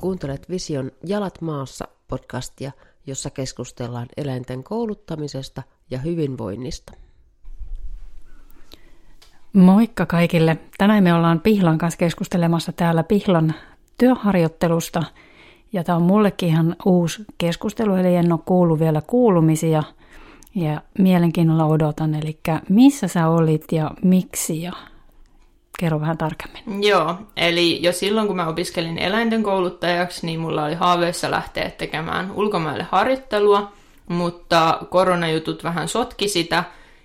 Kuuntelet Vision Jalat maassa podcastia, jossa keskustellaan eläinten kouluttamisesta ja hyvinvoinnista. Moikka kaikille! Tänään me ollaan Pihlan kanssa keskustelemassa täällä Pihlan työharjoittelusta. Ja tämä on mullekin ihan uusi keskustelu, eli en ole kuullut vielä kuulumisia. Ja mielenkiinnolla odotan, eli missä sä olit ja miksi ja Kerro vähän tarkemmin. Joo, eli jo silloin kun mä opiskelin eläinten kouluttajaksi, niin mulla oli haaveessa lähteä tekemään ulkomaille harjoittelua, mutta koronajutut vähän sotki sitä,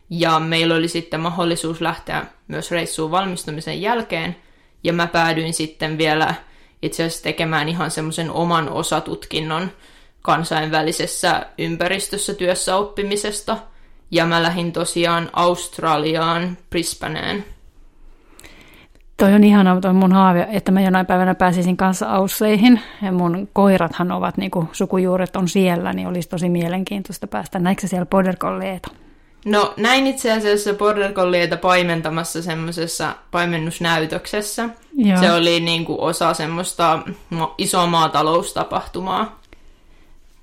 ja meillä oli sitten mahdollisuus lähteä myös reissuun valmistumisen jälkeen, ja mä päädyin sitten vielä itse asiassa tekemään ihan semmoisen oman osatutkinnon kansainvälisessä ympäristössä työssä oppimisesta, ja mä lähdin tosiaan Australiaan, Brisbaneen Toi on ihana toi mun haave, että mä jonain päivänä pääsisin kanssa Ausseihin. Ja mun koirathan ovat, niin kuin sukujuuret on siellä, niin olisi tosi mielenkiintoista päästä. Näikö siellä border collieta? No näin itse asiassa border collieta paimentamassa semmoisessa paimennusnäytöksessä. Joo. Se oli niin kuin osa semmoista isoa maataloustapahtumaa.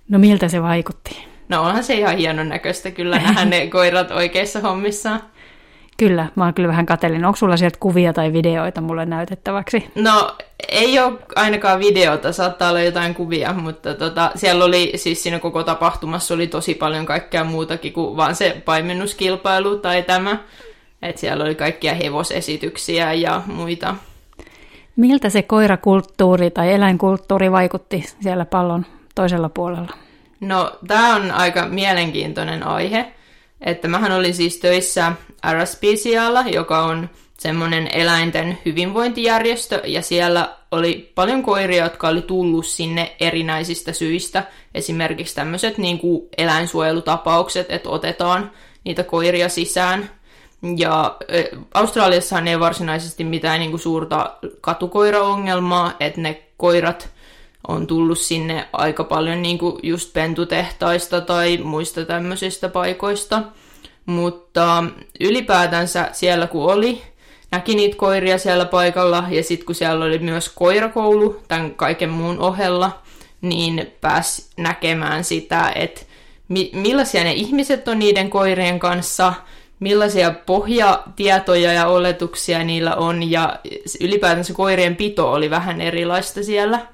No miltä se vaikutti? No onhan se ihan hienon näköistä kyllä nähdä ne koirat oikeissa hommissa. Kyllä, mä oon kyllä vähän katellin. Onko sulla sieltä kuvia tai videoita mulle näytettäväksi? No, ei ole ainakaan videota, saattaa olla jotain kuvia, mutta tota, siellä oli siis siinä koko tapahtumassa oli tosi paljon kaikkea muutakin kuin vaan se paimennuskilpailu tai tämä. että siellä oli kaikkia hevosesityksiä ja muita. Miltä se koirakulttuuri tai eläinkulttuuri vaikutti siellä pallon toisella puolella? No, tämä on aika mielenkiintoinen aihe. Että mähän olin siis töissä RSPCAlla, joka on semmoinen eläinten hyvinvointijärjestö, ja siellä oli paljon koiria, jotka oli tullut sinne erinäisistä syistä. Esimerkiksi tämmöiset niin kuin eläinsuojelutapaukset, että otetaan niitä koiria sisään. Ja Australiassa ei varsinaisesti mitään niin kuin suurta katukoiraongelmaa, että ne koirat on tullut sinne aika paljon niin kuin just pentutehtaista tai muista tämmöisistä paikoista. Mutta ylipäätänsä siellä kun oli, näki niitä koiria siellä paikalla ja sitten kun siellä oli myös koirakoulu tämän kaiken muun ohella, niin pääsi näkemään sitä, että mi- millaisia ne ihmiset on niiden koirien kanssa, millaisia pohjatietoja ja oletuksia niillä on ja ylipäätänsä koirien pito oli vähän erilaista siellä.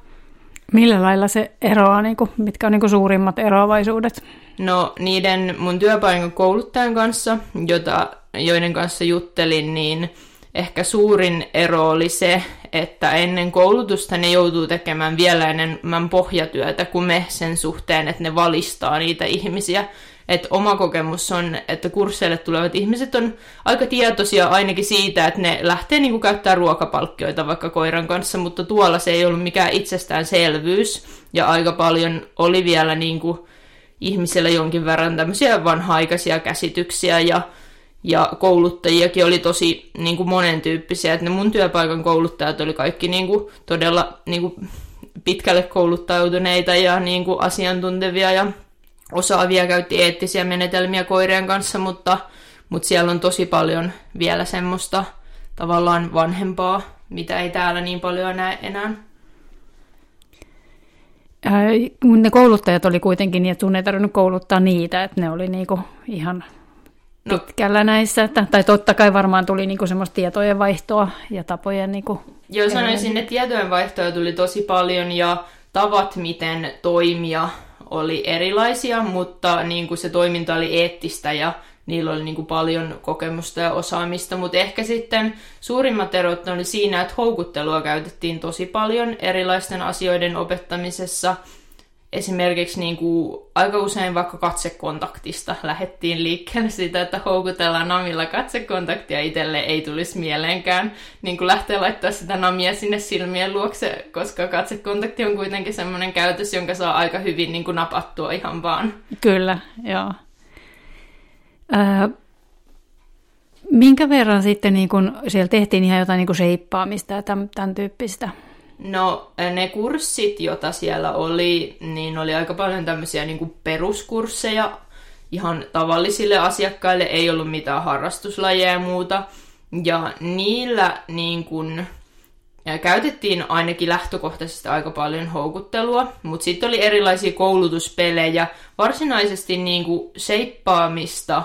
Millä lailla se eroaa, niin kuin, mitkä on niin kuin suurimmat eroavaisuudet? No niiden mun työpaikan kouluttajan kanssa, jota, joiden kanssa juttelin, niin ehkä suurin ero oli se, että ennen koulutusta ne joutuu tekemään vielä enemmän pohjatyötä kuin me sen suhteen, että ne valistaa niitä ihmisiä että oma kokemus on, että kursseille tulevat ihmiset on aika tietoisia ainakin siitä, että ne lähtee niin käyttää ruokapalkkioita vaikka koiran kanssa, mutta tuolla se ei ollut mikään itsestäänselvyys, ja aika paljon oli vielä niin kuin ihmisillä jonkin verran tämmöisiä vanha-aikaisia käsityksiä, ja ja kouluttajiakin oli tosi niin kuin monentyyppisiä, että ne mun työpaikan kouluttajat oli kaikki niin kuin, todella niin kuin, pitkälle kouluttautuneita ja niin kuin, asiantuntevia ja osaavia käytti eettisiä menetelmiä koirien kanssa, mutta, mutta siellä on tosi paljon vielä semmoista tavallaan vanhempaa, mitä ei täällä niin paljon näe enää. ne kouluttajat oli kuitenkin niin, että sun ei tarvinnut kouluttaa niitä, että ne oli niinku ihan no. pitkällä näissä. Että, tai totta kai varmaan tuli niinku semmoista tietojen vaihtoa ja tapojen... Niinku Joo, sanoisin, että tietojen vaihtoa tuli tosi paljon ja tavat, miten toimia oli erilaisia, mutta niin kuin se toiminta oli eettistä ja niillä oli niin kuin paljon kokemusta ja osaamista, mutta ehkä sitten suurimmat erot oli siinä, että houkuttelua käytettiin tosi paljon erilaisten asioiden opettamisessa – esimerkiksi niin kuin aika usein vaikka katsekontaktista lähettiin liikkeelle sitä, että houkutellaan namilla katsekontaktia itselle ei tulisi mieleenkään niin kuin lähteä laittaa sitä namia sinne silmien luokse, koska katsekontakti on kuitenkin semmoinen käytös, jonka saa aika hyvin niin kuin napattua ihan vaan. Kyllä, joo. Äh, minkä verran sitten niin kun siellä tehtiin ihan jotain niin kuin sheippaamista ja tämän, tämän tyyppistä? No ne kurssit, joita siellä oli, niin oli aika paljon tämmöisiä niin kuin peruskursseja ihan tavallisille asiakkaille, ei ollut mitään harrastuslajeja ja muuta. Ja niillä niin kuin, käytettiin ainakin lähtökohtaisesti aika paljon houkuttelua, mutta sitten oli erilaisia koulutuspelejä, varsinaisesti niin kuin seippaamista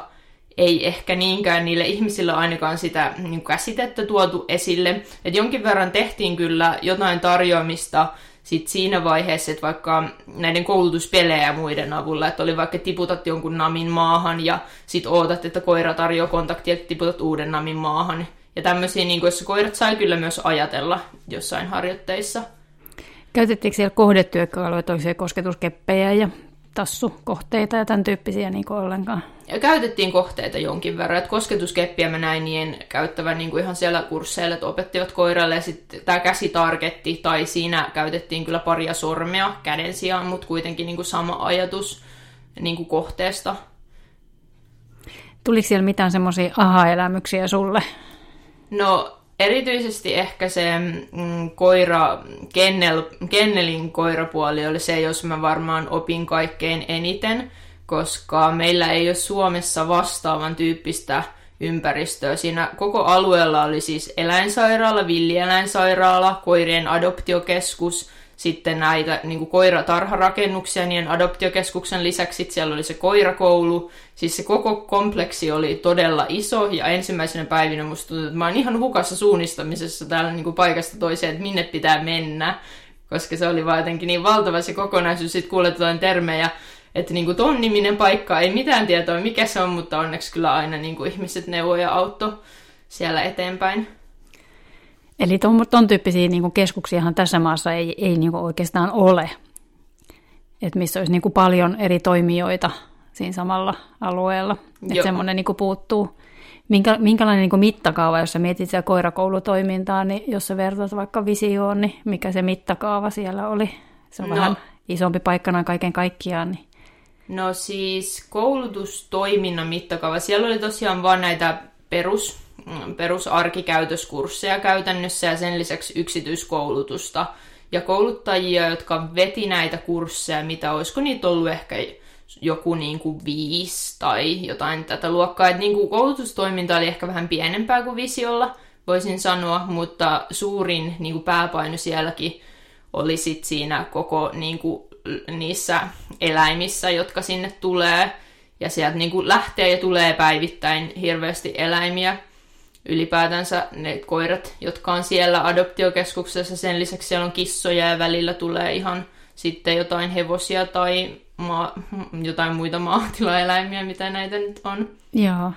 ei ehkä niinkään niille ihmisille ainakaan sitä niin käsitettä tuotu esille. Et jonkin verran tehtiin kyllä jotain tarjoamista sit siinä vaiheessa, että vaikka näiden koulutuspelejä ja muiden avulla, että oli vaikka tiputat jonkun namin maahan ja sit ootat, että koira tarjoaa kontaktia, että tiputat uuden namin maahan. Ja tämmöisiä, niin joissa koirat sai kyllä myös ajatella jossain harjoitteissa. Käytettiinkö siellä kohdetyökaluja, toisia kosketuskeppejä ja tassukohteita ja tämän tyyppisiä niin ollenkaan? Ja käytettiin kohteita jonkin verran. Että kosketuskeppiä mä näin niin käyttävän niin kuin ihan siellä kursseilla, että opettivat koiralle. Ja sitten tämä käsitargetti, tai siinä käytettiin kyllä paria sormea käden sijaan, mutta kuitenkin niin kuin sama ajatus niin kuin kohteesta. Tuliko siellä mitään semmoisia aha-elämyksiä sulle? No erityisesti ehkä se mm, koira, kennel, kennelin koirapuoli oli se, jos mä varmaan opin kaikkein eniten, koska meillä ei ole Suomessa vastaavan tyyppistä ympäristöä. Siinä koko alueella oli siis eläinsairaala, villieläinsairaala, koirien adoptiokeskus, sitten näitä niin kuin koiratarharakennuksia, niin adoptiokeskuksen lisäksi siellä oli se koirakoulu. Siis se koko kompleksi oli todella iso ja ensimmäisenä päivinä musta tuntui, että mä oon ihan hukassa suunnistamisessa täällä niin kuin paikasta toiseen, että minne pitää mennä, koska se oli vaan jotenkin niin valtava se kokonaisuus. Sitten kuulet jotain termejä, että niin kuin ton niminen paikka, ei mitään tietoa mikä se on, mutta onneksi kyllä aina niin kuin ihmiset neuvoja ja auttoi siellä eteenpäin. Eli ton, ton tyyppisiä niin kuin keskuksiahan tässä maassa ei, ei niin kuin oikeastaan ole, että missä olisi niin kuin paljon eri toimijoita siinä samalla alueella. Että semmoinen niin kuin puuttuu. Minkä, minkälainen niin kuin mittakaava, jos sä mietit sitä koirakoulutoimintaa, niin jos sä vertaat vaikka visioon, niin mikä se mittakaava siellä oli? Se on no. vähän isompi paikkana kaiken kaikkiaan. Niin. No siis koulutustoiminnan mittakaava, siellä oli tosiaan vain näitä perus perusarkikäytöskursseja käytännössä ja sen lisäksi yksityiskoulutusta. Ja kouluttajia, jotka veti näitä kursseja, mitä olisiko niitä ollut ehkä joku niin kuin viisi tai jotain tätä luokkaa. Et niin kuin koulutustoiminta oli ehkä vähän pienempää kuin visiolla, voisin sanoa, mutta suurin niin kuin pääpaino sielläkin oli sit siinä koko niin kuin, niissä eläimissä, jotka sinne tulee. Ja sieltä niin kuin lähtee ja tulee päivittäin hirveästi eläimiä ylipäätänsä ne koirat, jotka on siellä adoptiokeskuksessa. Sen lisäksi siellä on kissoja ja välillä tulee ihan sitten jotain hevosia tai maa, jotain muita maatilaeläimiä, mitä näitä nyt on. Joo.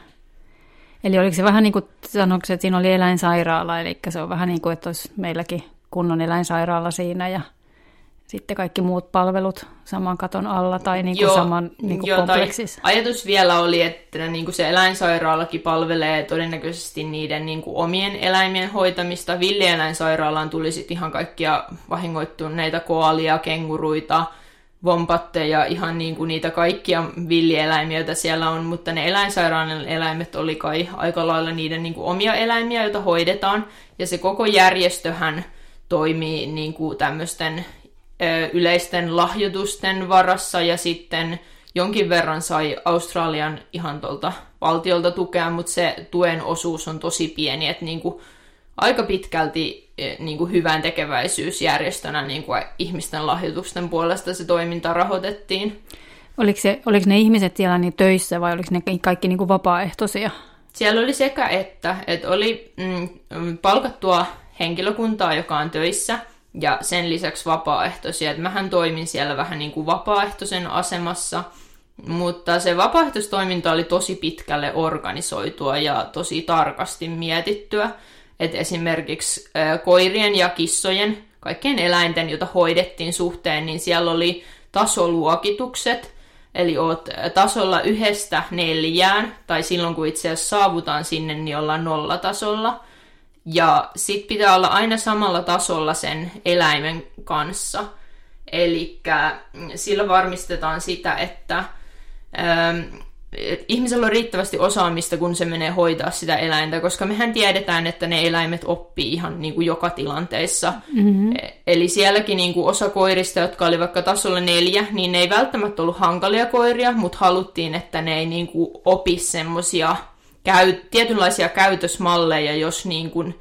Eli oliko se vähän niin kuin sanoksi, että siinä oli eläinsairaala, eli se on vähän niin kuin, että olisi meilläkin kunnon eläinsairaala siinä ja sitten kaikki muut palvelut saman katon alla tai niin kuin joo, saman niin kuin joo, kompleksissa. Ajatus vielä oli, että niin kuin se eläinsairaalakin palvelee todennäköisesti niiden niin kuin omien eläimien hoitamista. Villieläinsairaalaan tuli sitten ihan kaikkia vahingoittuneita koalia, kenguruita, vompatteja, ihan niin kuin niitä kaikkia villieläimiä, joita siellä on, mutta ne eläinsairaalan eläimet oli kai aika lailla niiden niin kuin omia eläimiä, joita hoidetaan. Ja se koko järjestöhän toimii niin kuin tämmöisten yleisten lahjoitusten varassa ja sitten jonkin verran sai Australian ihan tuolta valtiolta tukea, mutta se tuen osuus on tosi pieni, että niin kuin aika pitkälti niin kuin hyvän tekeväisyysjärjestönä niin kuin ihmisten lahjoitusten puolesta se toiminta rahoitettiin. Oliko, se, oliko ne ihmiset siellä niin töissä vai oliko ne kaikki niin kuin vapaaehtoisia? Siellä oli sekä että, että oli mm, palkattua henkilökuntaa, joka on töissä – ja sen lisäksi vapaaehtoisia. Et mähän toimin siellä vähän niin kuin vapaaehtoisen asemassa, mutta se vapaaehtoistoiminta oli tosi pitkälle organisoitua ja tosi tarkasti mietittyä. Et esimerkiksi koirien ja kissojen, kaikkien eläinten, joita hoidettiin suhteen, niin siellä oli tasoluokitukset, eli oot tasolla yhdestä neljään, tai silloin kun itse asiassa saavutaan sinne, niin ollaan nollatasolla. Ja sit pitää olla aina samalla tasolla sen eläimen kanssa. Eli sillä varmistetaan sitä, että ähm, ihmisellä on riittävästi osaamista, kun se menee hoitaa sitä eläintä, koska mehän tiedetään, että ne eläimet oppii ihan niin kuin joka tilanteessa. Mm-hmm. Eli sielläkin niin kuin osa koirista, jotka oli vaikka tasolla neljä, niin ne ei välttämättä ollut hankalia koiria, mutta haluttiin, että ne ei niin kuin opi semmoisia käy, tietynlaisia käytösmalleja, jos niin kuin,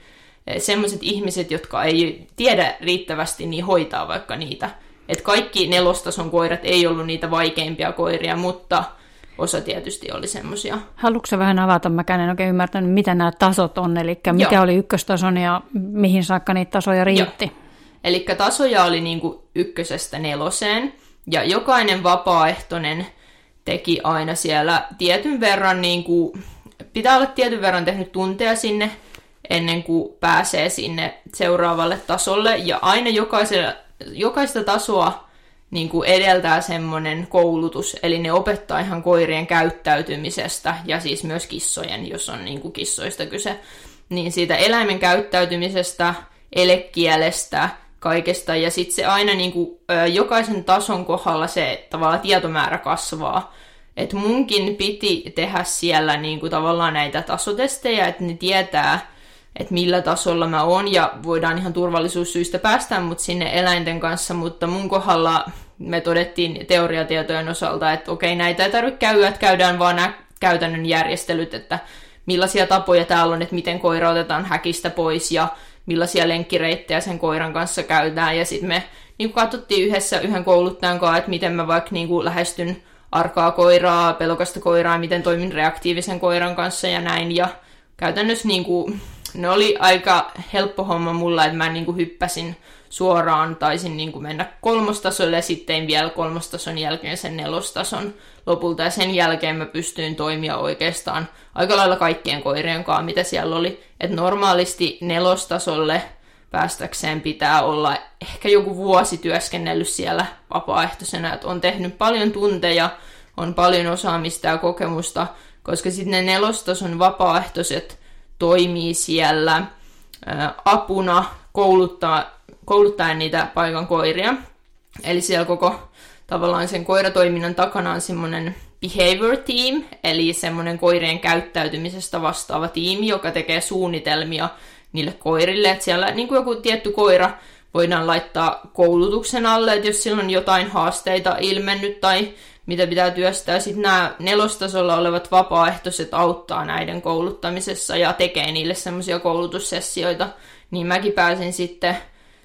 semmoiset ihmiset, jotka ei tiedä riittävästi, niin hoitaa vaikka niitä. Et kaikki nelostason koirat ei ollut niitä vaikeimpia koiria, mutta osa tietysti oli semmoisia. Haluatko vähän avata? Mä en oikein ymmärtänyt, mitä nämä tasot on, eli mikä Joo. oli ykköstason ja mihin saakka niitä tasoja riitti? Eli tasoja oli niinku ykkösestä neloseen, ja jokainen vapaaehtoinen teki aina siellä tietyn verran, niinku, pitää olla tietyn verran tehnyt tunteja sinne ennen kuin pääsee sinne seuraavalle tasolle, ja aina jokaista tasoa niin kuin edeltää semmoinen koulutus, eli ne opettaa ihan koirien käyttäytymisestä ja siis myös kissojen, jos on niin kuin kissoista kyse, niin siitä eläimen käyttäytymisestä, elekielestä, kaikesta, ja sitten se aina niin kuin, jokaisen tason kohdalla se tavallaan tietomäärä kasvaa. Et munkin piti tehdä siellä niin kuin, tavallaan näitä tasotestejä, että ne tietää, että millä tasolla mä oon, ja voidaan ihan turvallisuussyistä päästä mut sinne eläinten kanssa, mutta mun kohdalla me todettiin teoriatietojen osalta, että okei, näitä ei tarvitse käydä, että käydään vaan nämä käytännön järjestelyt, että millaisia tapoja täällä on, että miten koira otetaan häkistä pois ja millaisia lenkkireittejä sen koiran kanssa käydään. Ja sitten me niin katsottiin yhdessä yhden kouluttajan kanssa, että miten mä vaikka niin lähestyn arkaa koiraa, pelokasta koiraa, miten toimin reaktiivisen koiran kanssa ja näin. Ja käytännössä niin kuin, ne oli aika helppo homma mulla, että mä niin kuin hyppäsin suoraan, taisin niin kuin mennä kolmostasolle ja sitten vielä kolmostason jälkeen sen nelostason lopulta. Ja sen jälkeen mä pystyin toimia oikeastaan aika lailla kaikkien koirien kanssa, mitä siellä oli. että normaalisti nelostasolle päästäkseen pitää olla ehkä joku vuosi työskennellyt siellä vapaaehtoisena, että on tehnyt paljon tunteja, on paljon osaamista ja kokemusta, koska sitten ne nelostason vapaaehtoiset toimii siellä apuna kouluttaa, kouluttaen niitä paikan koiria. Eli siellä koko tavallaan sen koiratoiminnan takana on semmoinen behavior team, eli semmoinen koirien käyttäytymisestä vastaava tiimi, joka tekee suunnitelmia niille koirille. Että siellä niin kuin joku tietty koira voidaan laittaa koulutuksen alle, että jos sillä on jotain haasteita ilmennyt tai mitä pitää työstää. Sitten nämä nelostasolla olevat vapaaehtoiset auttaa näiden kouluttamisessa ja tekee niille semmoisia koulutussessioita. Niin mäkin pääsin sitten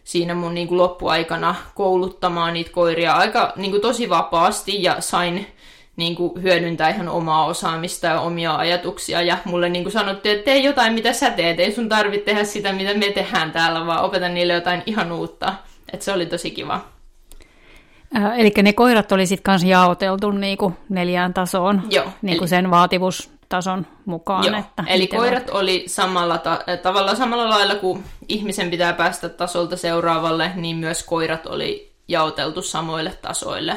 siinä mun niin kuin loppuaikana kouluttamaan niitä koiria aika niin kuin tosi vapaasti ja sain niin kuin hyödyntää ihan omaa osaamista ja omia ajatuksia. Ja mulle niin kuin sanottiin, että tee jotain, mitä sä teet. Ei sun tarvitse tehdä sitä, mitä me tehdään täällä, vaan opeta niille jotain ihan uutta. Että se oli tosi kiva. Äh, eli ne koirat oli sitten kanssa jaoteltu niinku neljään tasoon, Joo, niinku eli... sen vaativuustason mukaan. Joo, että eli koirat on... oli samalla ta- tavalla samalla lailla kuin ihmisen pitää päästä tasolta seuraavalle, niin myös koirat oli jaoteltu samoille tasoille.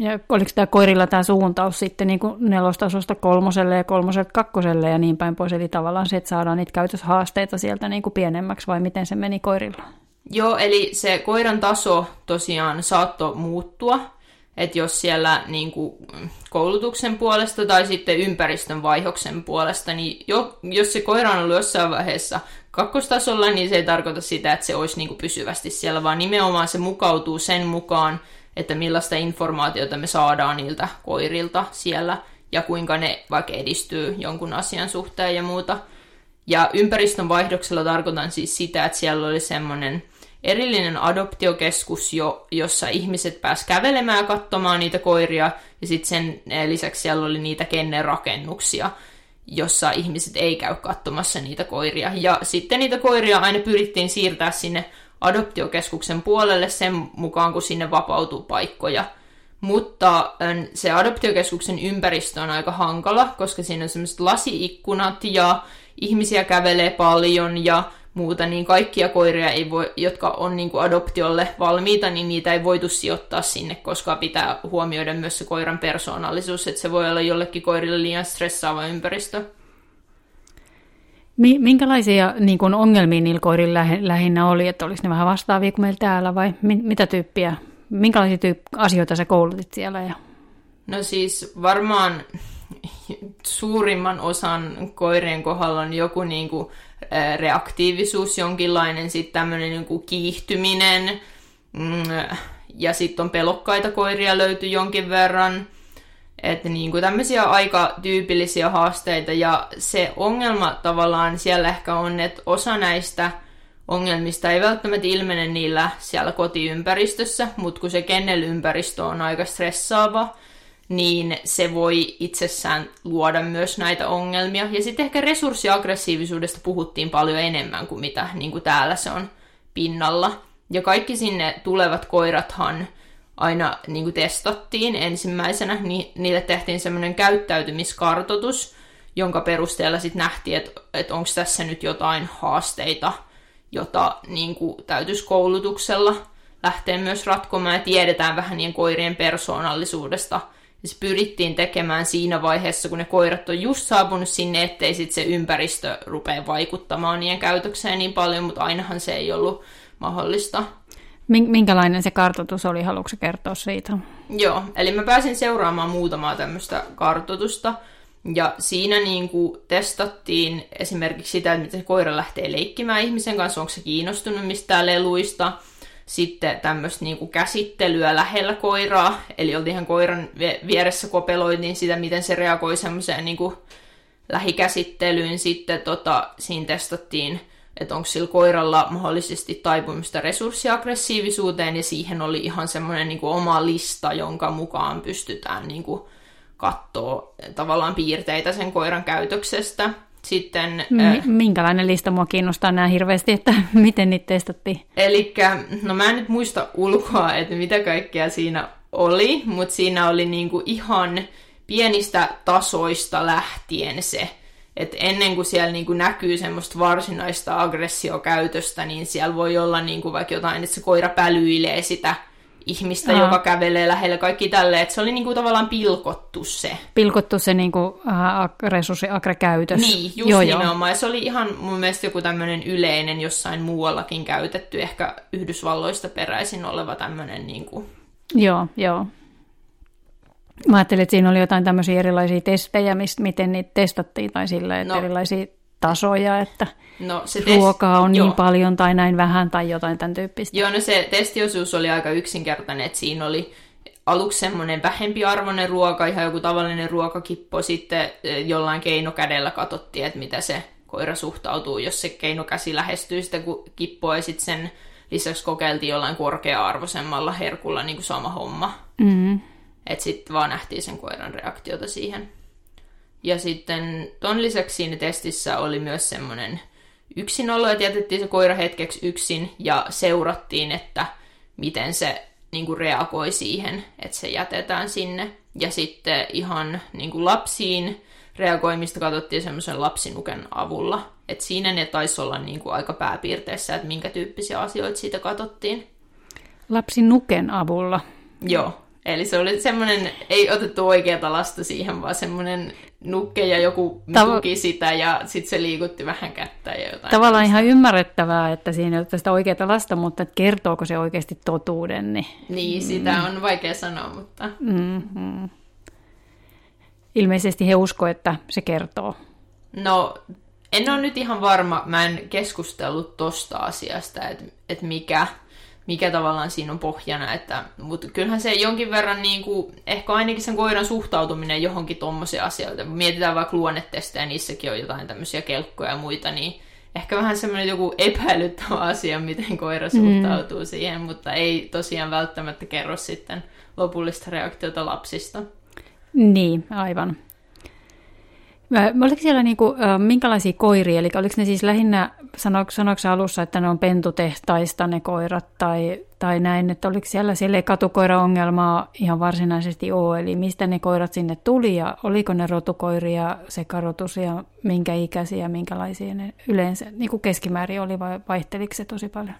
Ja oliko tämä koirilla tämä suuntaus sitten niin kuin nelostasosta kolmoselle ja kolmoselta kakkoselle ja niin päin pois, eli tavallaan se, että saadaan niitä käytöshaasteita sieltä niin kuin pienemmäksi, vai miten se meni koirilla? Joo, eli se koiran taso tosiaan saattoi muuttua, että jos siellä niin kuin, koulutuksen puolesta tai sitten ympäristön vaihoksen puolesta, niin jo, jos se koira on ollut jossain vaiheessa kakkostasolla, niin se ei tarkoita sitä, että se olisi niin kuin pysyvästi siellä, vaan nimenomaan se mukautuu sen mukaan, että millaista informaatiota me saadaan niiltä koirilta siellä ja kuinka ne vaikka edistyy jonkun asian suhteen ja muuta. Ja ympäristön vaihdoksella tarkoitan siis sitä, että siellä oli semmoinen erillinen adoptiokeskus, jo, jossa ihmiset pääs kävelemään ja katsomaan niitä koiria, ja sitten sen lisäksi siellä oli niitä kennerakennuksia, jossa ihmiset ei käy katsomassa niitä koiria. Ja sitten niitä koiria aina pyrittiin siirtää sinne adoptiokeskuksen puolelle sen mukaan, kun sinne vapautuu paikkoja. Mutta se adoptiokeskuksen ympäristö on aika hankala, koska siinä on semmoiset lasiikkunat ja ihmisiä kävelee paljon ja muuta, niin kaikkia koiria, ei voi, jotka on niin kuin adoptiolle valmiita, niin niitä ei voitu sijoittaa sinne, koska pitää huomioida myös se koiran persoonallisuus, että se voi olla jollekin koirille liian stressaava ympäristö. Minkälaisia niin kuin ongelmia niillä koirilla lähinnä oli, että olisi ne vähän vastaavia kuin meillä täällä vai mitä tyyppiä, minkälaisia tyyppi- asioita sä koulutit siellä? Ja... No siis varmaan suurimman osan koirien kohdalla on joku niin kuin reaktiivisuus, jonkinlainen sitten tämmöinen niin kuin kiihtyminen, mm, ja sitten on pelokkaita koiria löyty jonkin verran. Että niin kuin tämmöisiä aika tyypillisiä haasteita ja se ongelma tavallaan siellä ehkä on, että osa näistä ongelmista ei välttämättä ilmene niillä siellä kotiympäristössä, mutta kun se kennelympäristö on aika stressaava, niin se voi itsessään luoda myös näitä ongelmia. Ja sitten ehkä resurssiaggressiivisuudesta puhuttiin paljon enemmän kuin mitä niin kuin täällä se on pinnalla. Ja kaikki sinne tulevat koirathan aina niin kuin testattiin ensimmäisenä, niin niille tehtiin semmoinen käyttäytymiskartoitus, jonka perusteella sitten nähtiin, että, että onko tässä nyt jotain haasteita, jota niin kuin, täytyisi koulutuksella lähteä myös ratkomaan, ja tiedetään vähän niin koirien persoonallisuudesta. Ja se pyrittiin tekemään siinä vaiheessa, kun ne koirat on just saapunut sinne, ettei sit se ympäristö rupea vaikuttamaan niiden käytökseen niin paljon, mutta ainahan se ei ollut mahdollista. Minkälainen se kartoitus oli? Haluatko kertoa siitä? Joo, eli mä pääsin seuraamaan muutamaa tämmöistä kartoitusta. Ja siinä niin kuin testattiin esimerkiksi sitä, että miten koira lähtee leikkimään ihmisen kanssa, onko se kiinnostunut mistään leluista. Sitten tämmöistä niin kuin käsittelyä lähellä koiraa, eli oltiin ihan koiran vieressä kopeloitiin sitä, miten se reagoi semmoiseen niin kuin lähikäsittelyyn. Sitten tota, siinä testattiin että onko sillä koiralla mahdollisesti taipumista resurssiaggressiivisuuteen, ja siihen oli ihan semmoinen niin oma lista, jonka mukaan pystytään niin kuin, katsoa tavallaan piirteitä sen koiran käytöksestä. Sitten, M- äh, minkälainen lista mua kiinnostaa nämä hirveästi, että miten niitä testattiin? Eli no mä en nyt muista ulkoa, että mitä kaikkea siinä oli, mutta siinä oli niinku ihan pienistä tasoista lähtien se, että ennen kuin siellä niin kuin näkyy semmoista varsinaista aggressiokäytöstä, niin siellä voi olla niin kuin vaikka jotain, että se koira pälyilee sitä ihmistä, Aha. joka kävelee lähellä, kaikki tälle, että se oli niin kuin tavallaan pilkottu se. Pilkottu se niin kuin, äh, resurssiagre-käytös. Niin, just joo, nimenomaan. Joo. Ja se oli ihan mun mielestä joku tämmöinen yleinen, jossain muuallakin käytetty, ehkä Yhdysvalloista peräisin oleva tämmöinen niin kuin... Joo, joo. Mä ajattelin, että siinä oli jotain tämmöisiä erilaisia testejä, mistä, miten niitä testattiin, tai sillä, että no, erilaisia tasoja, että no, se test... ruokaa on niin joo. niin paljon tai näin vähän tai jotain tämän tyyppistä. Joo, no se testiosuus oli aika yksinkertainen, että siinä oli aluksi semmoinen vähempiarvoinen ruoka, ihan joku tavallinen ruokakippo, sitten eh, jollain keinokädellä katsottiin, että mitä se koira suhtautuu, jos se keinokäsi lähestyy sitä kippoa, ja sitten sen lisäksi kokeiltiin jollain korkea-arvoisemmalla herkulla niin kuin sama homma. Mm. Että sitten vaan nähtiin sen koiran reaktiota siihen. Ja sitten ton lisäksi siinä testissä oli myös semmoinen yksinolo, että jätettiin se koira hetkeksi yksin ja seurattiin, että miten se niin kuin reagoi siihen, että se jätetään sinne. Ja sitten ihan niin kuin lapsiin reagoimista katsottiin semmoisen lapsinuken avulla. Että siinä ne taisi olla niin kuin aika pääpiirteessä, että minkä tyyppisiä asioita siitä katsottiin. Lapsinuken avulla? Joo, Eli se oli semmoinen, ei otettu oikeata lasta siihen, vaan semmoinen nukke ja joku Tavo- tuki sitä ja sitten se liikutti vähän kättä ja jotain. Tavallaan tästä. ihan ymmärrettävää, että siinä ei ole sitä oikeata lasta, mutta kertooko se oikeasti totuuden? Niin, niin sitä mm. on vaikea sanoa, mutta... Mm-hmm. Ilmeisesti he usko, että se kertoo. No, en ole nyt ihan varma, mä en keskustellut tosta asiasta, että, että mikä mikä tavallaan siinä on pohjana. Että, mutta kyllähän se jonkin verran, niin kuin, ehkä ainakin sen koiran suhtautuminen johonkin tuommoiseen asioita. Mietitään vaikka luonnetestejä, niissäkin on jotain tämmöisiä kelkkoja ja muita, niin ehkä vähän semmoinen joku epäilyttävä asia, miten koira mm. suhtautuu mm. siihen, mutta ei tosiaan välttämättä kerro sitten lopullista reaktiota lapsista. Niin, aivan. Oliko siellä niinku, minkälaisia koiria, eli oliko ne siis lähinnä, sanoiko, sanoiko alussa, että ne on pentutehtaista ne koirat tai, tai näin, että oliko siellä, siellä ei katukoira-ongelmaa ihan varsinaisesti ole, eli mistä ne koirat sinne tuli ja oliko ne rotukoiria, sekarotus ja minkä ikäisiä, minkälaisia ne yleensä, niin kuin keskimäärin oli vai vaihteliko se tosi paljon?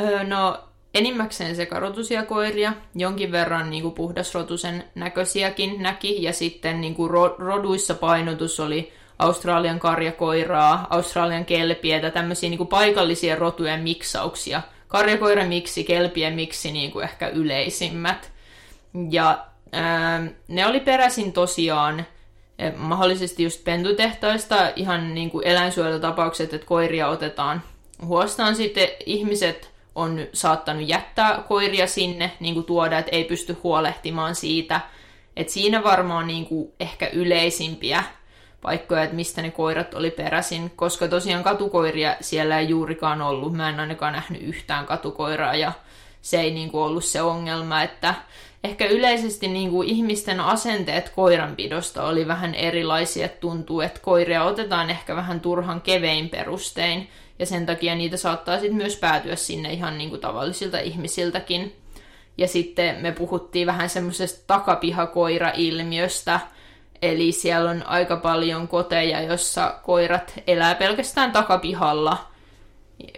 Öö, no enimmäkseen sekarotusia koiria, jonkin verran niin kuin puhdasrotusen näköisiäkin näki, ja sitten niin kuin roduissa painotus oli Australian karjakoiraa, Australian kelpietä, tämmöisiä niin kuin paikallisia rotujen miksauksia. Karjakoira miksi, kelpien miksi niin kuin ehkä yleisimmät. Ja ää, ne oli peräisin tosiaan mahdollisesti just pentutehtaista, ihan niin kuin eläinsuojelutapaukset, että koiria otetaan huostaan sitten ihmiset on saattanut jättää koiria sinne, niin kuin tuoda, että ei pysty huolehtimaan siitä, Et siinä varmaan niin kuin ehkä yleisimpiä paikkoja, että mistä ne koirat oli peräisin, koska tosiaan katukoiria siellä ei juurikaan ollut. Mä en ainakaan nähnyt yhtään katukoiraa ja se ei niin kuin ollut se ongelma, että ehkä yleisesti niin kuin ihmisten asenteet koiranpidosta oli vähän erilaisia. Tuntuu, että koiria otetaan ehkä vähän turhan kevein perustein ja sen takia niitä saattaa sitten myös päätyä sinne ihan niin kuin tavallisilta ihmisiltäkin. Ja sitten me puhuttiin vähän semmoisesta takapihakoira-ilmiöstä, eli siellä on aika paljon koteja, jossa koirat elää pelkästään takapihalla.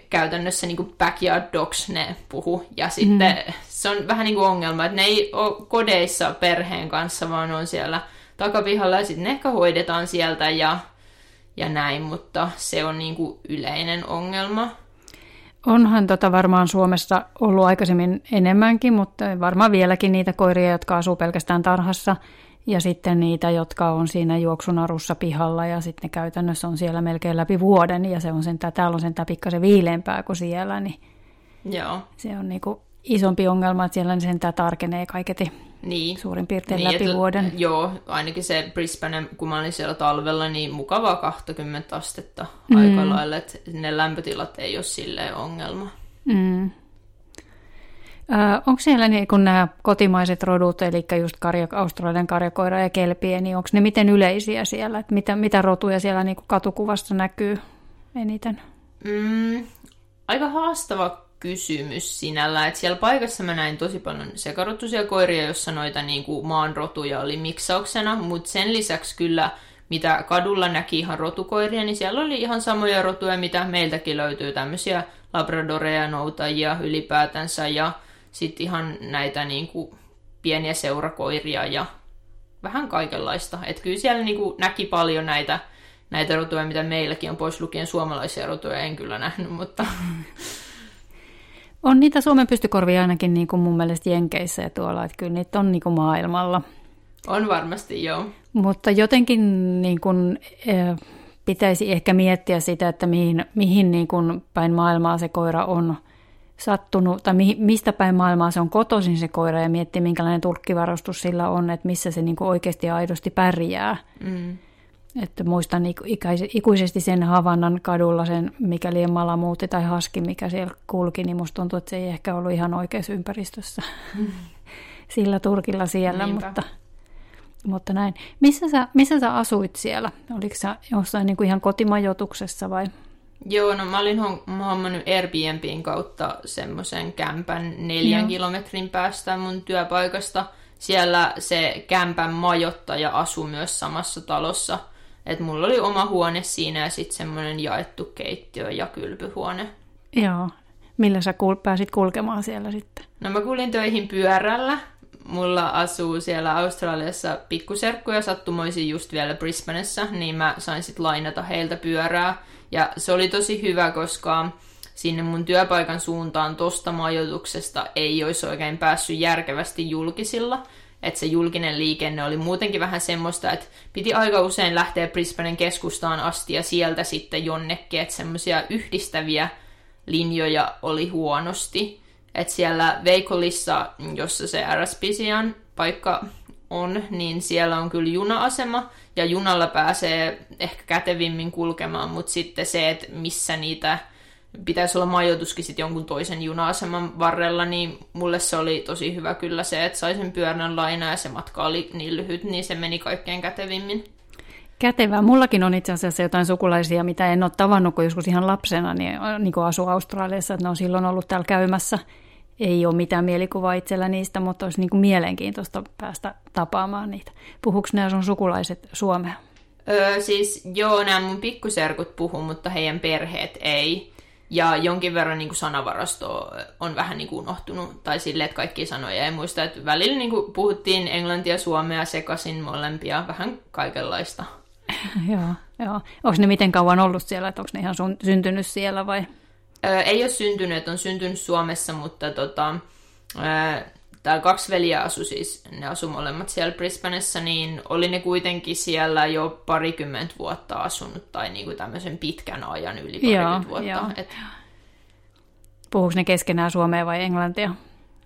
Käytännössä niin kuin backyard dogs ne puhu. Ja sitten mm. se on vähän niin kuin ongelma, että ne ei ole kodeissa perheen kanssa, vaan on siellä takapihalla ja sitten ne ehkä hoidetaan sieltä ja, ja näin, mutta se on niin kuin yleinen ongelma. Onhan tota varmaan Suomessa ollut aikaisemmin enemmänkin, mutta varmaan vieläkin niitä koiria, jotka asuu pelkästään tarhassa ja sitten niitä, jotka on siinä juoksunarussa pihalla ja sitten ne käytännössä on siellä melkein läpi vuoden ja se on sentään, täällä on sentään pikkasen viileämpää kuin siellä, niin Joo. se on niinku isompi ongelma, että siellä sentään tarkenee kaiketi niin. suurin piirtein niin, läpi että, vuoden. Joo, ainakin se Brisbane, kun mä olin siellä talvella, niin mukavaa 20 astetta mm. aika lailla, että ne lämpötilat ei ole silleen ongelma. Mm. Ö, onko siellä niin, kun nämä kotimaiset rodut, eli just karja, Australian karjakoira ja kelpie, niin onko ne miten yleisiä siellä? Että mitä, mitä rotuja siellä niin katukuvasta näkyy eniten? Mm, aika haastava kysymys sinällä, että siellä paikassa mä näin tosi paljon sekarotuisia koiria, jossa noita niin kuin maanrotuja oli miksauksena, mutta sen lisäksi kyllä mitä kadulla näki ihan rotukoiria, niin siellä oli ihan samoja rotuja, mitä meiltäkin löytyy, tämmöisiä labradoreja, noutajia ylipäätänsä ja sitten ihan näitä niin kuin pieniä seurakoiria ja vähän kaikenlaista. Että kyllä siellä niin kuin näki paljon näitä, näitä rotuja, mitä meilläkin on, pois lukien suomalaisia rotuja, en kyllä nähnyt, mutta On niitä Suomen pystykorvia ainakin niin kuin mun mielestä Jenkeissä ja tuolla, että kyllä niitä on niin kuin maailmalla. On varmasti, joo. Mutta jotenkin niin kuin, pitäisi ehkä miettiä sitä, että mihin, mihin niin kuin päin maailmaa se koira on sattunut, tai mi, mistä päin maailmaa se on kotoisin se koira, ja miettiä, minkälainen tulkkivarustus sillä on, että missä se niin kuin oikeasti ja aidosti pärjää. Mm. Että muistan ikuisesti sen Havannan kadulla sen, mikäli malamuutti tai haski, mikä siellä kulki, niin musta tuntuu, että se ei ehkä ollut ihan oikeassa ympäristössä mm. sillä turkilla siellä, mutta, mutta näin. Missä sä, missä sä asuit siellä? Oliko sä jossain niin kuin ihan kotimajoituksessa vai? Joo, no mä olin hommannut Airbnbin kautta semmoisen kämpän neljän Joo. kilometrin päästä mun työpaikasta. Siellä se kämpän majottaja asui myös samassa talossa – et mulla oli oma huone siinä ja sitten semmoinen jaettu keittiö ja kylpyhuone. Joo. Millä sä kul- pääsit kulkemaan siellä sitten? No mä kuulin töihin pyörällä. Mulla asuu siellä Australiassa pikkuserkkuja sattumoisin just vielä Brisbaneessa, niin mä sain sitten lainata heiltä pyörää. Ja se oli tosi hyvä, koska sinne mun työpaikan suuntaan tosta majoituksesta ei olisi oikein päässyt järkevästi julkisilla että se julkinen liikenne oli muutenkin vähän semmoista, että piti aika usein lähteä Brisbanen keskustaan asti ja sieltä sitten jonnekin, että semmoisia yhdistäviä linjoja oli huonosti. Että siellä Veikolissa, jossa se RSPCN paikka on, niin siellä on kyllä juna-asema, ja junalla pääsee ehkä kätevimmin kulkemaan, mutta sitten se, että missä niitä pitäisi olla majoituskin sitten jonkun toisen juna-aseman varrella, niin mulle se oli tosi hyvä kyllä se, että saisin pyörän lainaa ja se matka oli niin lyhyt, niin se meni kaikkein kätevimmin. Kätevää. Mullakin on itse asiassa jotain sukulaisia, mitä en ole tavannut, kun joskus ihan lapsena niin, niin kuin asuu Australiassa, että ne on silloin ollut täällä käymässä. Ei ole mitään mielikuvaa itsellä niistä, mutta olisi niin kuin mielenkiintoista päästä tapaamaan niitä. Puhuuko nämä sun sukulaiset suomea? Öö, siis joo, nämä mun pikkuserkut puhuu, mutta heidän perheet ei. Ja jonkin verran niin kuin sanavarasto on vähän niin kuin unohtunut, tai silleen, että kaikki sanoja ei muista. Että välillä niin kuin puhuttiin englantia, suomea sekaisin molempia, vähän kaikenlaista. joo, joo. Onko ne miten kauan ollut siellä, että onko ne ihan sun, syntynyt siellä vai? Öö, ei ole syntynyt, on syntynyt Suomessa, mutta tota, öö, täällä kaksi veliä asu siis, ne asu molemmat siellä Brisbaneessa, niin oli ne kuitenkin siellä jo parikymmentä vuotta asunut, tai niinku tämmöisen pitkän ajan yli parikymmentä vuotta. Joo. Et... Puhuuko ne keskenään suomea vai englantia?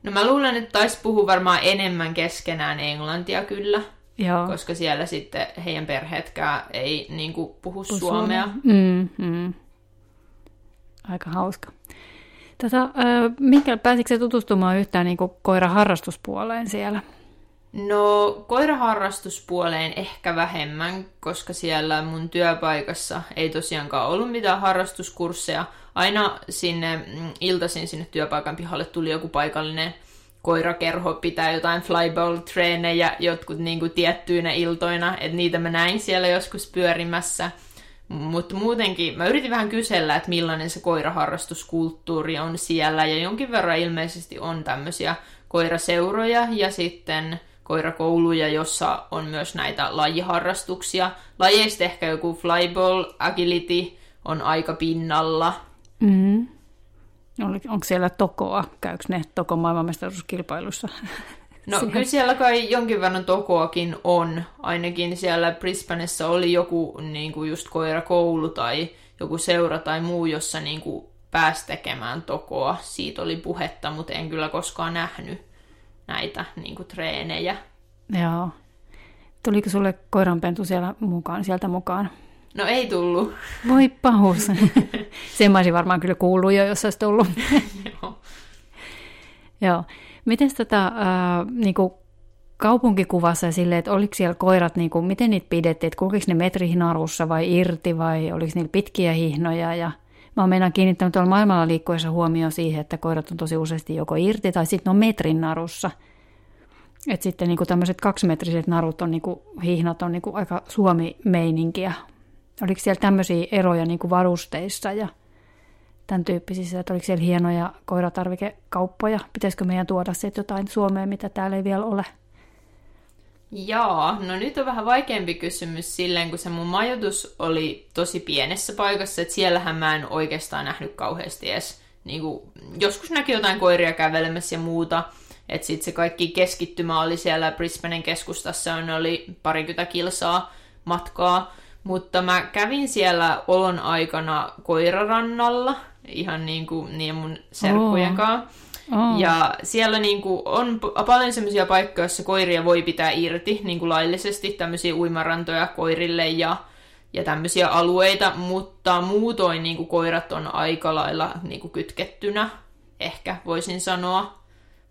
No mä luulen, että taisi puhua varmaan enemmän keskenään englantia kyllä, Joo. koska siellä sitten heidän perheetkään ei niin kuin, puhu suomea. Mm, mm. Aika hauska. Tätä, äh, minkä, pääsitkö tutustumaan yhtään niin kuin koiraharrastuspuoleen siellä? No koiraharrastuspuoleen ehkä vähemmän, koska siellä mun työpaikassa ei tosiaankaan ollut mitään harrastuskursseja. Aina sinne mm, iltaisin sinne työpaikan pihalle tuli joku paikallinen koirakerho pitää jotain flyball-treenejä jotkut niin kuin tiettyinä iltoina, että niitä mä näin siellä joskus pyörimässä. Mutta muutenkin mä yritin vähän kysellä, että millainen se koiraharrastuskulttuuri on siellä, ja jonkin verran ilmeisesti on tämmöisiä koiraseuroja ja sitten koirakouluja, jossa on myös näitä lajiharrastuksia. Lajeista ehkä joku flyball, agility on aika pinnalla. Mm. Onko siellä tokoa? Käykö ne toko maailmanmestaruuskilpailussa? No kyllä siellä kai jonkin verran tokoakin on. Ainakin siellä Brisbaneissa oli joku niin kuin just koirakoulu tai joku seura tai muu, jossa niin kuin pääsi tekemään tokoa. Siitä oli puhetta, mutta en kyllä koskaan nähnyt näitä niin kuin, treenejä. Joo. Tuliko sulle koiranpentu siellä mukaan, sieltä mukaan? No ei tullut. Voi pahus. Sen mä olisin varmaan kyllä kuullut jo, jos olisi tullut. Joo. Joo. Miten tätä äh, niin kaupunkikuvassa ja silleen, että oliko siellä koirat, niin kuin, miten niitä pidettiin, että kulkiko ne metrihinarussa vai irti vai oliko niillä pitkiä hihnoja ja Mä oon meinaan kiinnittänyt tuolla maailmalla liikkuessa huomioon siihen, että koirat on tosi useasti joko irti tai sitten on metrin narussa. Että sitten niinku tämmöiset kaksimetriset narut on, niinku, hihnat on niinku aika suomi-meininkiä. Oliko siellä tämmöisiä eroja niinku varusteissa ja tämän tyyppisissä, että oliko siellä hienoja koiratarvikekauppoja? Pitäisikö meidän tuoda sitten jotain Suomeen, mitä täällä ei vielä ole? Joo, no nyt on vähän vaikeampi kysymys silleen, kun se mun majoitus oli tosi pienessä paikassa, että siellähän mä en oikeastaan nähnyt kauheasti edes. Niin kuin, joskus näki jotain koiria kävelemässä ja muuta, että sitten se kaikki keskittymä oli siellä Brisbanen keskustassa, on oli parikymmentä kilsaa matkaa, mutta mä kävin siellä olon aikana koirarannalla, ihan niin kuin niin mun serkkujen kanssa. Oh. Ja siellä niin kuin on paljon sellaisia paikkoja, joissa koiria voi pitää irti niin kuin laillisesti, tämmöisiä uimarantoja koirille ja, ja tämmöisiä alueita, mutta muutoin niin kuin koirat on aika lailla niin kuin kytkettynä, ehkä voisin sanoa.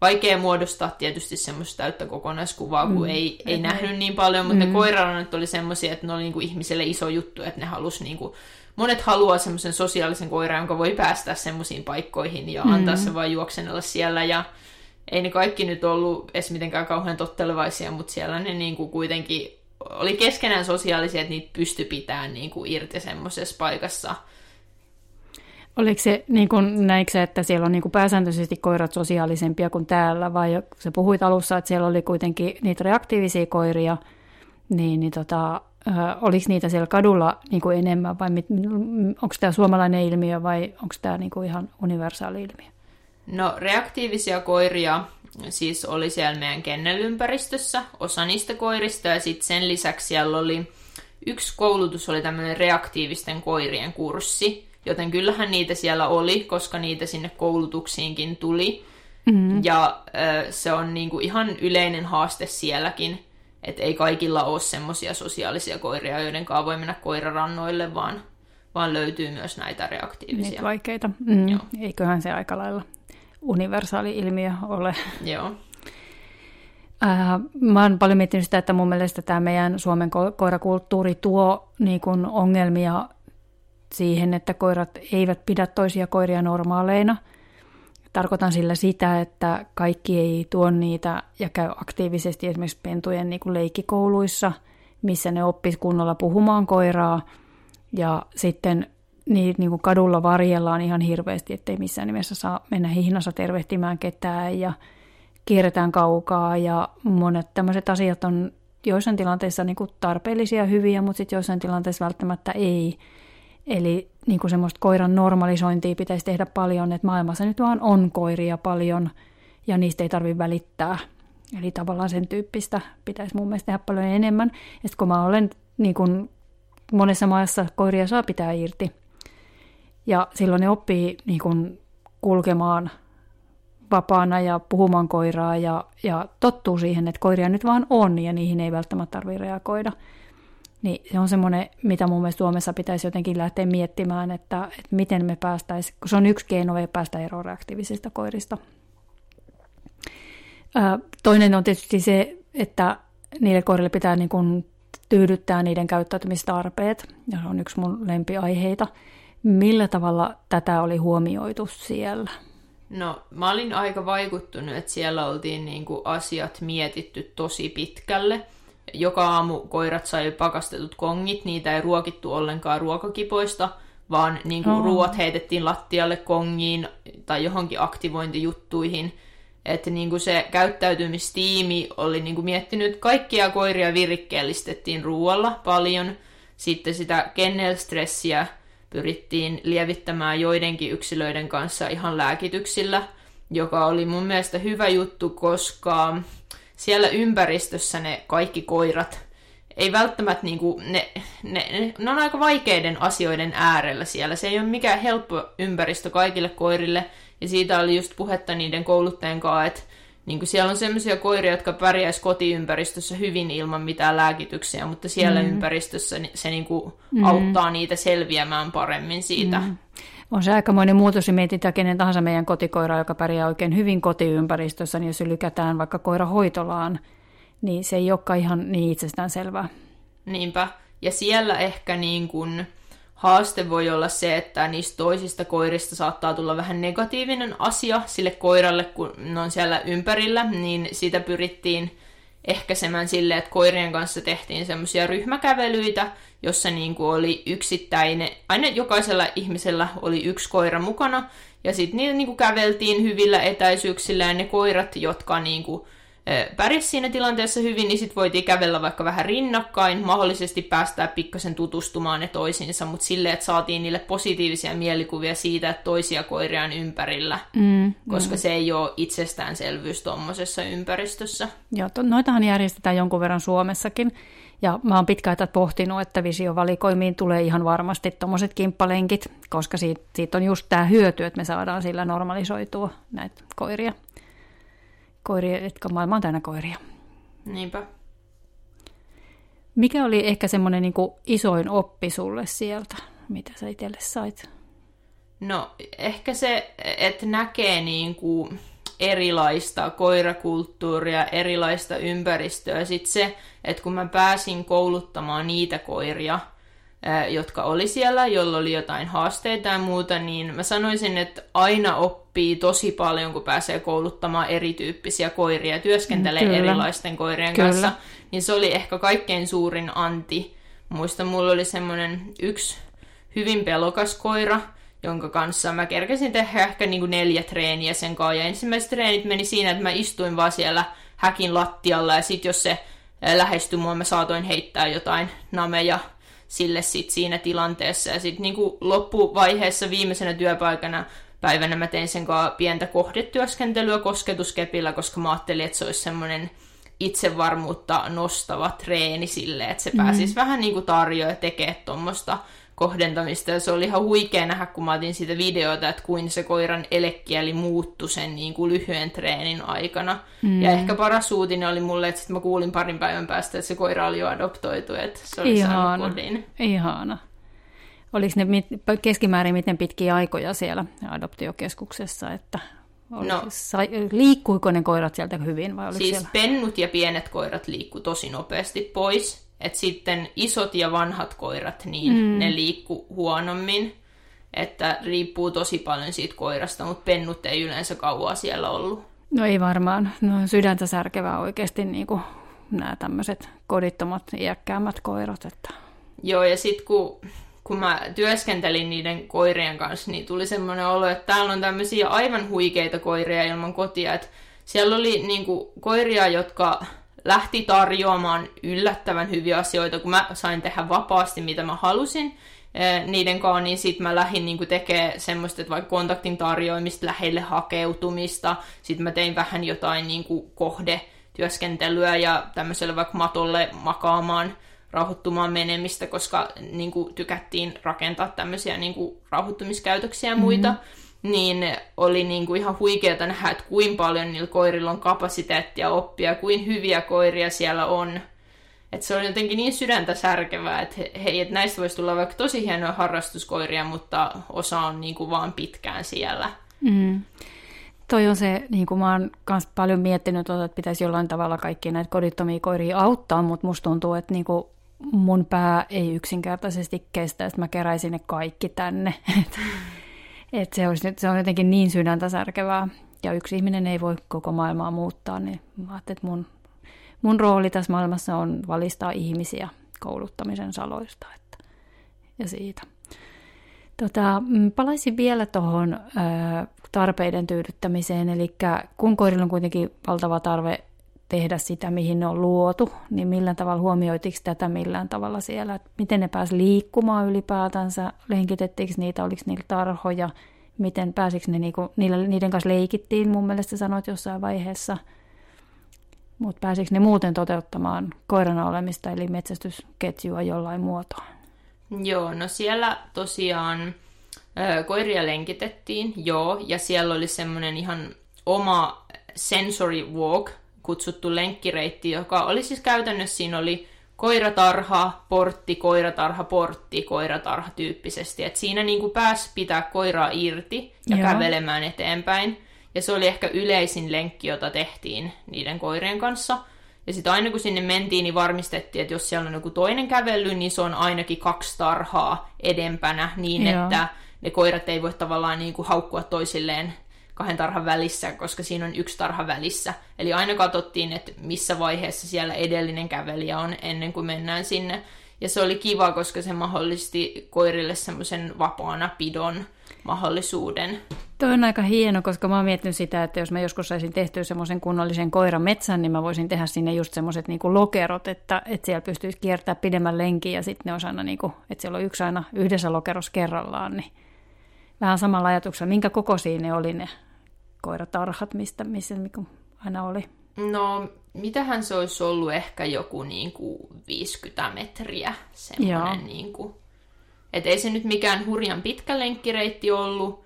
Vaikea muodostaa tietysti semmoista täyttä kokonaiskuvaa, kun mm. ei, ei nähnyt niin paljon, mutta mm. ne koirarannat oli semmoisia, että ne oli niin kuin ihmiselle iso juttu, että ne halusi niin kuin monet haluaa semmoisen sosiaalisen koiran, jonka voi päästä semmoisiin paikkoihin ja mm. antaa se vain juoksenella siellä. Ja ei ne kaikki nyt ollut edes mitenkään kauhean tottelevaisia, mutta siellä ne niin kuin kuitenkin oli keskenään sosiaalisia, että niitä pysty pitämään niin kuin irti semmoisessa paikassa. Oliko se, niin kuin, näikö se, että siellä on niin kuin pääsääntöisesti koirat sosiaalisempia kuin täällä, vai se puhuit alussa, että siellä oli kuitenkin niitä reaktiivisia koiria, niin, niin tota, oliko niitä siellä kadulla niin kuin enemmän vai mit, onko tämä suomalainen ilmiö vai onko tämä niin kuin ihan universaali ilmiö? No reaktiivisia koiria siis oli siellä meidän kennelympäristössä, osa niistä koirista ja sitten sen lisäksi siellä oli yksi koulutus oli tämmöinen reaktiivisten koirien kurssi, joten kyllähän niitä siellä oli, koska niitä sinne koulutuksiinkin tuli. Mm-hmm. Ja äh, se on niinku ihan yleinen haaste sielläkin, että ei kaikilla ole semmoisia sosiaalisia koiria, joiden kanssa voi mennä koirarannoille, vaan, vaan löytyy myös näitä reaktiivisia. Niitä vaikeita. Mm. Joo. Eiköhän se aika lailla universaali ilmiö ole. Joo. Äh, mä oon paljon miettinyt sitä, että mun mielestä tämä meidän Suomen ko- koirakulttuuri tuo niin kun ongelmia siihen, että koirat eivät pidä toisia koiria normaaleina – Tarkoitan sillä sitä, että kaikki ei tuo niitä ja käy aktiivisesti esimerkiksi pentujen niin kuin leikkikouluissa, missä ne oppis kunnolla puhumaan koiraa. Ja sitten niitä niin kuin kadulla varjellaan ihan hirveästi, ettei missään nimessä saa mennä hihnassa tervehtimään ketään ja kierretään kaukaa. Ja monet tämmöiset asiat on joissain tilanteissa niin kuin tarpeellisia ja hyviä, mutta sitten joissain tilanteissa välttämättä ei. Eli niin kuin semmoista koiran normalisointia pitäisi tehdä paljon, että maailmassa nyt vaan on koiria paljon ja niistä ei tarvitse välittää. Eli tavallaan sen tyyppistä pitäisi mun mielestä tehdä paljon enemmän. Ja kun mä olen niin kuin monessa maassa koiria saa pitää irti. Ja silloin ne oppii niin kuin kulkemaan vapaana ja puhumaan koiraa ja, ja tottuu siihen, että koiria nyt vaan on ja niihin ei välttämättä tarvitse reagoida. Niin se on semmoinen, mitä mun mielestä Suomessa pitäisi jotenkin lähteä miettimään, että, että miten me päästäisiin, kun se on yksi keino päästä eroon reaktiivisista koirista. Toinen on tietysti se, että niille koirille pitää niin kuin tyydyttää niiden käyttäytymistarpeet, ja se on yksi mun lempiaiheita. Millä tavalla tätä oli huomioitu siellä? No, mä olin aika vaikuttunut, että siellä oltiin niin kuin asiat mietitty tosi pitkälle. Joka aamu koirat sai pakastetut kongit, niitä ei ruokittu ollenkaan ruokakipoista, vaan niin kuin oh. ruoat heitettiin lattialle kongiin tai johonkin aktivointijuttuihin – että niin kuin se käyttäytymistiimi oli niin kuin miettinyt, että kaikkia koiria virikkeellistettiin ruoalla paljon. Sitten sitä kennelstressiä pyrittiin lievittämään joidenkin yksilöiden kanssa ihan lääkityksillä, joka oli mun mielestä hyvä juttu, koska siellä ympäristössä ne kaikki koirat ei välttämättä niinku, ne, ne, ne, ne on aika vaikeiden asioiden äärellä siellä. Se ei ole mikään helppo ympäristö kaikille koirille, ja siitä oli just puhetta niiden kouluttajien kanssa, että niin kuin siellä on sellaisia koiria, jotka pärjäisivät kotiympäristössä hyvin ilman mitään lääkityksiä, mutta siellä mm. ympäristössä se niin kuin mm. auttaa niitä selviämään paremmin siitä. Mm. On se aikamoinen muutos, ja mietitään kenen tahansa meidän kotikoira, joka pärjää oikein hyvin kotiympäristössä, niin jos lykätään vaikka koira hoitolaan, niin se ei olekaan ihan niin itsestään selvää. Niinpä. Ja siellä ehkä niin kuin haaste voi olla se, että niistä toisista koirista saattaa tulla vähän negatiivinen asia sille koiralle, kun ne on siellä ympärillä, niin sitä pyrittiin ehkäisemään sille, että koirien kanssa tehtiin semmoisia ryhmäkävelyitä, jossa niin kuin oli yksittäinen, aina jokaisella ihmisellä oli yksi koira mukana, ja sitten niitä niin kuin käveltiin hyvillä etäisyyksillä, ja ne koirat, jotka niin kuin pärjäs siinä tilanteessa hyvin, niin sitten voitiin kävellä vaikka vähän rinnakkain, mahdollisesti päästää pikkasen tutustumaan ne toisiinsa, mutta silleen, että saatiin niille positiivisia mielikuvia siitä, että toisia koiria on ympärillä, mm, koska mm. se ei ole itsestäänselvyys tuommoisessa ympäristössä. Joo, to, noitahan järjestetään jonkun verran Suomessakin, ja mä oon pitkään tätä pohtinut, että visiovalikoimiin tulee ihan varmasti tuommoiset kimppalenkit, koska siitä, siitä on just tämä hyöty, että me saadaan sillä normalisoitua näitä koiria koiria, jotka maailma on täynnä koiria. Niinpä. Mikä oli ehkä semmoinen niin isoin oppi sulle sieltä, mitä sä itselle sait? No ehkä se, että näkee niin kuin erilaista koirakulttuuria, erilaista ympäristöä. Sitten se, että kun mä pääsin kouluttamaan niitä koiria, jotka oli siellä, jolla oli jotain haasteita ja muuta, niin mä sanoisin, että aina oppii tosi paljon, kun pääsee kouluttamaan erityyppisiä koiria ja työskentelee Kyllä. erilaisten koirien Kyllä. kanssa. Niin se oli ehkä kaikkein suurin anti. Muista, mulla oli semmoinen yksi hyvin pelokas koira, jonka kanssa mä kerkesin tehdä ehkä niin kuin neljä treeniä sen kanssa. Ja ensimmäiset treenit meni siinä, että mä istuin vaan siellä häkin lattialla ja sitten jos se lähestyi mua, mä saatoin heittää jotain nameja sille sit siinä tilanteessa. Ja sitten niinku loppuvaiheessa viimeisenä työpaikana päivänä mä tein sen kanssa pientä kohdetyöskentelyä kosketuskepillä, koska mä ajattelin, että se olisi semmoinen itsevarmuutta nostava treeni sille, että se pääsisi mm-hmm. vähän niin kuin tarjoa ja tekee tuommoista kohdentamista. Ja se oli ihan huikea nähdä, kun mä otin siitä videota, että kuin se koiran elekieli muuttui sen niin kuin lyhyen treenin aikana. Mm. Ja ehkä paras uutinen oli mulle, että sit mä kuulin parin päivän päästä, että se koira oli jo adoptoitu, että se oli Ihana. saanut kodin. Ihana. Oliko ne keskimäärin miten pitkiä aikoja siellä adoptiokeskuksessa, että no, sai, liikkuiko ne koirat sieltä hyvin? Vai siis siellä? pennut ja pienet koirat liikkuu tosi nopeasti pois. Et sitten isot ja vanhat koirat, niin mm. ne liikku huonommin. Että riippuu tosi paljon siitä koirasta, mutta pennut ei yleensä kauaa siellä ollut. No ei varmaan. No sydäntä särkevää oikeasti niin kuin nämä tämmöiset kodittomat, iäkkäämmät koirat. Että... Joo, ja sitten kun, kun mä työskentelin niiden koirien kanssa, niin tuli semmoinen olo, että täällä on tämmöisiä aivan huikeita koiria ilman kotia. Että siellä oli niin kuin, koiria, jotka lähti tarjoamaan yllättävän hyviä asioita, kun mä sain tehdä vapaasti, mitä mä halusin eh, niiden kanssa, niin sitten mä lähdin niin tekemään semmoista, että vaikka kontaktin tarjoamista, lähelle hakeutumista, sitten mä tein vähän jotain niin kuin kohdetyöskentelyä ja tämmöiselle vaikka matolle makaamaan, rauhoittumaan menemistä, koska niin tykättiin rakentaa tämmöisiä niin rauhoittumiskäytöksiä ja muita. Mm-hmm. Niin oli niin kuin ihan huikeata nähdä, että kuinka paljon niillä koirilla on kapasiteettia oppia, kuin hyviä koiria siellä on. Että se on jotenkin niin sydäntä särkevää, että hei, että näistä voisi tulla vaikka tosi hienoja harrastuskoiria, mutta osa on niin kuin vaan pitkään siellä. Mm. Toi on se, niin kuin mä oon myös paljon miettinyt, tuota, että pitäisi jollain tavalla kaikki näitä kodittomia koiria auttaa, mutta musta tuntuu, että niin kuin mun pää ei yksinkertaisesti kestä, että mä keräisin ne kaikki tänne. Et se, olisi, se on jotenkin niin sydäntä särkevää, ja yksi ihminen ei voi koko maailmaa muuttaa, niin mä että mun, mun rooli tässä maailmassa on valistaa ihmisiä kouluttamisen saloista että, ja siitä. Tota, mm, palaisin vielä tuohon tarpeiden tyydyttämiseen, eli kun koirilla on kuitenkin valtava tarve tehdä sitä, mihin ne on luotu, niin millään tavalla huomioitiko tätä millään tavalla siellä, että miten ne pääsi liikkumaan ylipäätänsä, lenkitettiinkö niitä, oliko niillä tarhoja, miten pääsikö ne, niinku, niillä, niiden kanssa leikittiin, mun mielestä sanoit jossain vaiheessa, mutta pääsikö ne muuten toteuttamaan koirana olemista, eli metsästysketjua jollain muotoa? Joo, no siellä tosiaan koiria lenkitettiin, joo, ja siellä oli semmoinen ihan oma sensory walk, kutsuttu lenkkireitti, joka oli siis käytännössä, siinä oli koiratarha, portti, koiratarha, portti, koiratarha tyyppisesti. Et siinä niin kuin pääsi pitää koiraa irti ja Joo. kävelemään eteenpäin. Ja se oli ehkä yleisin lenkki, jota tehtiin niiden koirien kanssa. Ja sitten aina kun sinne mentiin, niin varmistettiin, että jos siellä on joku toinen kävely, niin se on ainakin kaksi tarhaa edempänä niin, Joo. että ne koirat ei voi tavallaan niin kuin haukkua toisilleen kahden tarhan välissä, koska siinä on yksi tarha välissä. Eli aina katsottiin, että missä vaiheessa siellä edellinen kävelijä on ennen kuin mennään sinne. Ja se oli kiva, koska se mahdollisti koirille semmoisen vapaana pidon mahdollisuuden. Tuo on aika hieno, koska mä oon miettinyt sitä, että jos mä joskus saisin tehtyä semmoisen kunnollisen koirametsän, niin mä voisin tehdä sinne just semmoiset niinku lokerot, että, että siellä pystyisi kiertämään pidemmän lenkin ja sitten ne olisi aina, niinku, että siellä on yksi aina yhdessä lokerossa kerrallaan, niin vähän samalla ajatuksella, minkä kokoisia ne oli ne koiratarhat, mistä, missä niinku aina oli? No, mitähän se olisi ollut ehkä joku niin kuin 50 metriä, semmoinen niin kuin, et ei se nyt mikään hurjan pitkä lenkkireitti ollut,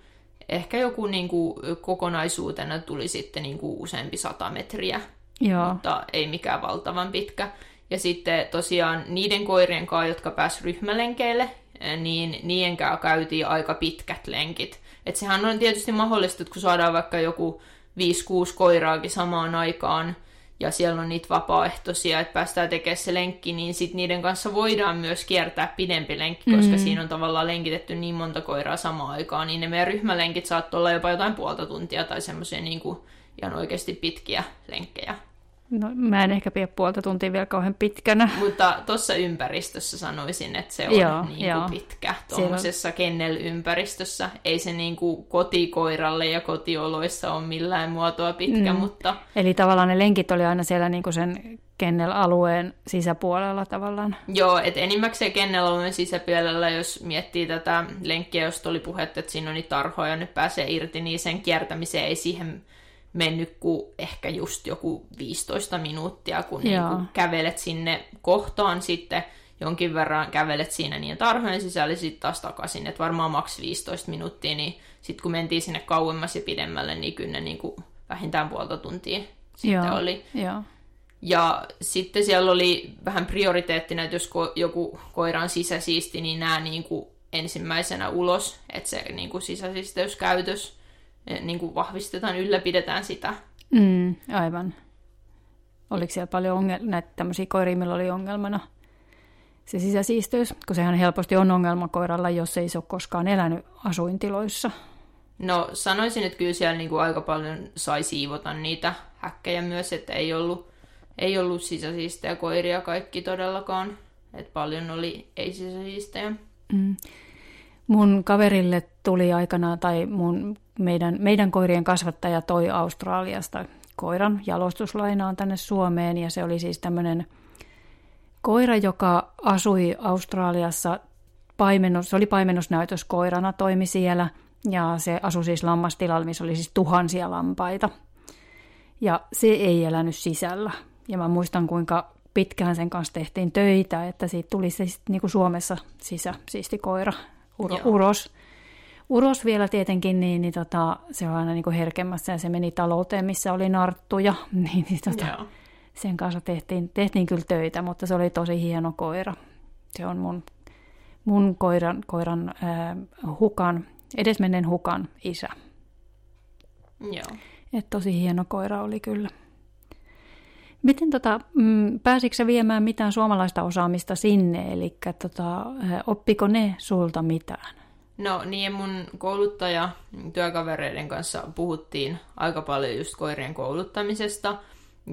ehkä joku niin kuin, kokonaisuutena tuli sitten niin kuin useampi sata metriä, Joo. mutta ei mikään valtavan pitkä. Ja sitten tosiaan niiden koirien kanssa, jotka pääsivät ryhmälenkeille, niin niiden käytiin aika pitkät lenkit. Et sehän on tietysti mahdollista, että kun saadaan vaikka joku 5-6 koiraakin samaan aikaan, ja siellä on niitä vapaaehtoisia, että päästään tekemään se lenkki, niin sit niiden kanssa voidaan myös kiertää pidempi lenkki, koska mm. siinä on tavallaan lenkitetty niin monta koiraa samaan aikaan, niin ne meidän ryhmälenkit saattaa olla jopa jotain puolta tuntia tai semmoisia niin ihan oikeasti pitkiä lenkkejä. No, mä en ehkä pidä puolta tuntia vielä kauhean pitkänä. Mutta tuossa ympäristössä sanoisin, että se on joo, niin kuin joo. pitkä. Tuommoisessa kennel-ympäristössä. Ei se niin kuin kotikoiralle ja kotioloissa ole millään muotoa pitkä, mm. mutta... Eli tavallaan ne lenkit oli aina siellä niin kuin sen kennel-alueen sisäpuolella tavallaan. Joo, että enimmäkseen kennel-alueen sisäpuolella, jos miettii tätä lenkkiä, josta oli puhetta, että siinä on niitä tarhoja, nyt pääsee irti, niin sen kiertämiseen ei siihen mennyt kuin ehkä just joku 15 minuuttia, kun niin kuin kävelet sinne kohtaan sitten jonkin verran kävelet siinä niin tarhojen sisällä sitten taas takaisin, että varmaan maks 15 minuuttia, niin sitten kun mentiin sinne kauemmas ja pidemmälle, niin kyllä ne niin kuin vähintään puolta tuntia sitten Joo. oli. Joo. Ja sitten siellä oli vähän prioriteettina, että jos ko- joku koira on sisäsiisti, niin nämä niin kuin ensimmäisenä ulos, että se niin kuin sisäsisteyskäytös niin kuin vahvistetaan, ylläpidetään sitä. Mm, aivan. Oliko siellä paljon ongel- näitä tämmöisiä koiria, millä oli ongelmana se sisäsiisteys? Kun sehän helposti on ongelma koiralla, jos ei se ole koskaan elänyt asuintiloissa. No sanoisin, että kyllä siellä niin kuin aika paljon sai siivota niitä häkkejä myös, että ei ollut, ei ollut sisäsiistejä koiria kaikki todellakaan. Että paljon oli ei-sisäsiistejä. Mm. Mun kaverille tuli aikanaan, tai mun, meidän, meidän koirien kasvattaja toi Australiasta koiran jalostuslainaan tänne Suomeen, ja se oli siis tämmöinen koira, joka asui Australiassa, paimennus, se oli paimennusnäytöskoirana, toimi siellä, ja se asui siis lammastilalla, missä oli siis tuhansia lampaita. Ja se ei elänyt sisällä. Ja mä muistan, kuinka pitkään sen kanssa tehtiin töitä, että siitä tuli se niin kuin Suomessa sisä, siisti koira uro, uros. Uros vielä tietenkin, niin, niin tota, se on aina niin kuin herkemmässä ja se meni talouteen, missä oli narttuja, niin, niin tota, Joo. sen kanssa tehtiin, tehtiin kyllä töitä, mutta se oli tosi hieno koira. Se on mun, mun koiran, koiran äh, hukan, edesmenneen hukan isä. Joo. Et tosi hieno koira oli kyllä. Miten tota, mm, pääsitkö viemään mitään suomalaista osaamista sinne, eli tota, oppiko ne sulta mitään? No niin, mun kouluttaja työkavereiden kanssa puhuttiin aika paljon just koirien kouluttamisesta.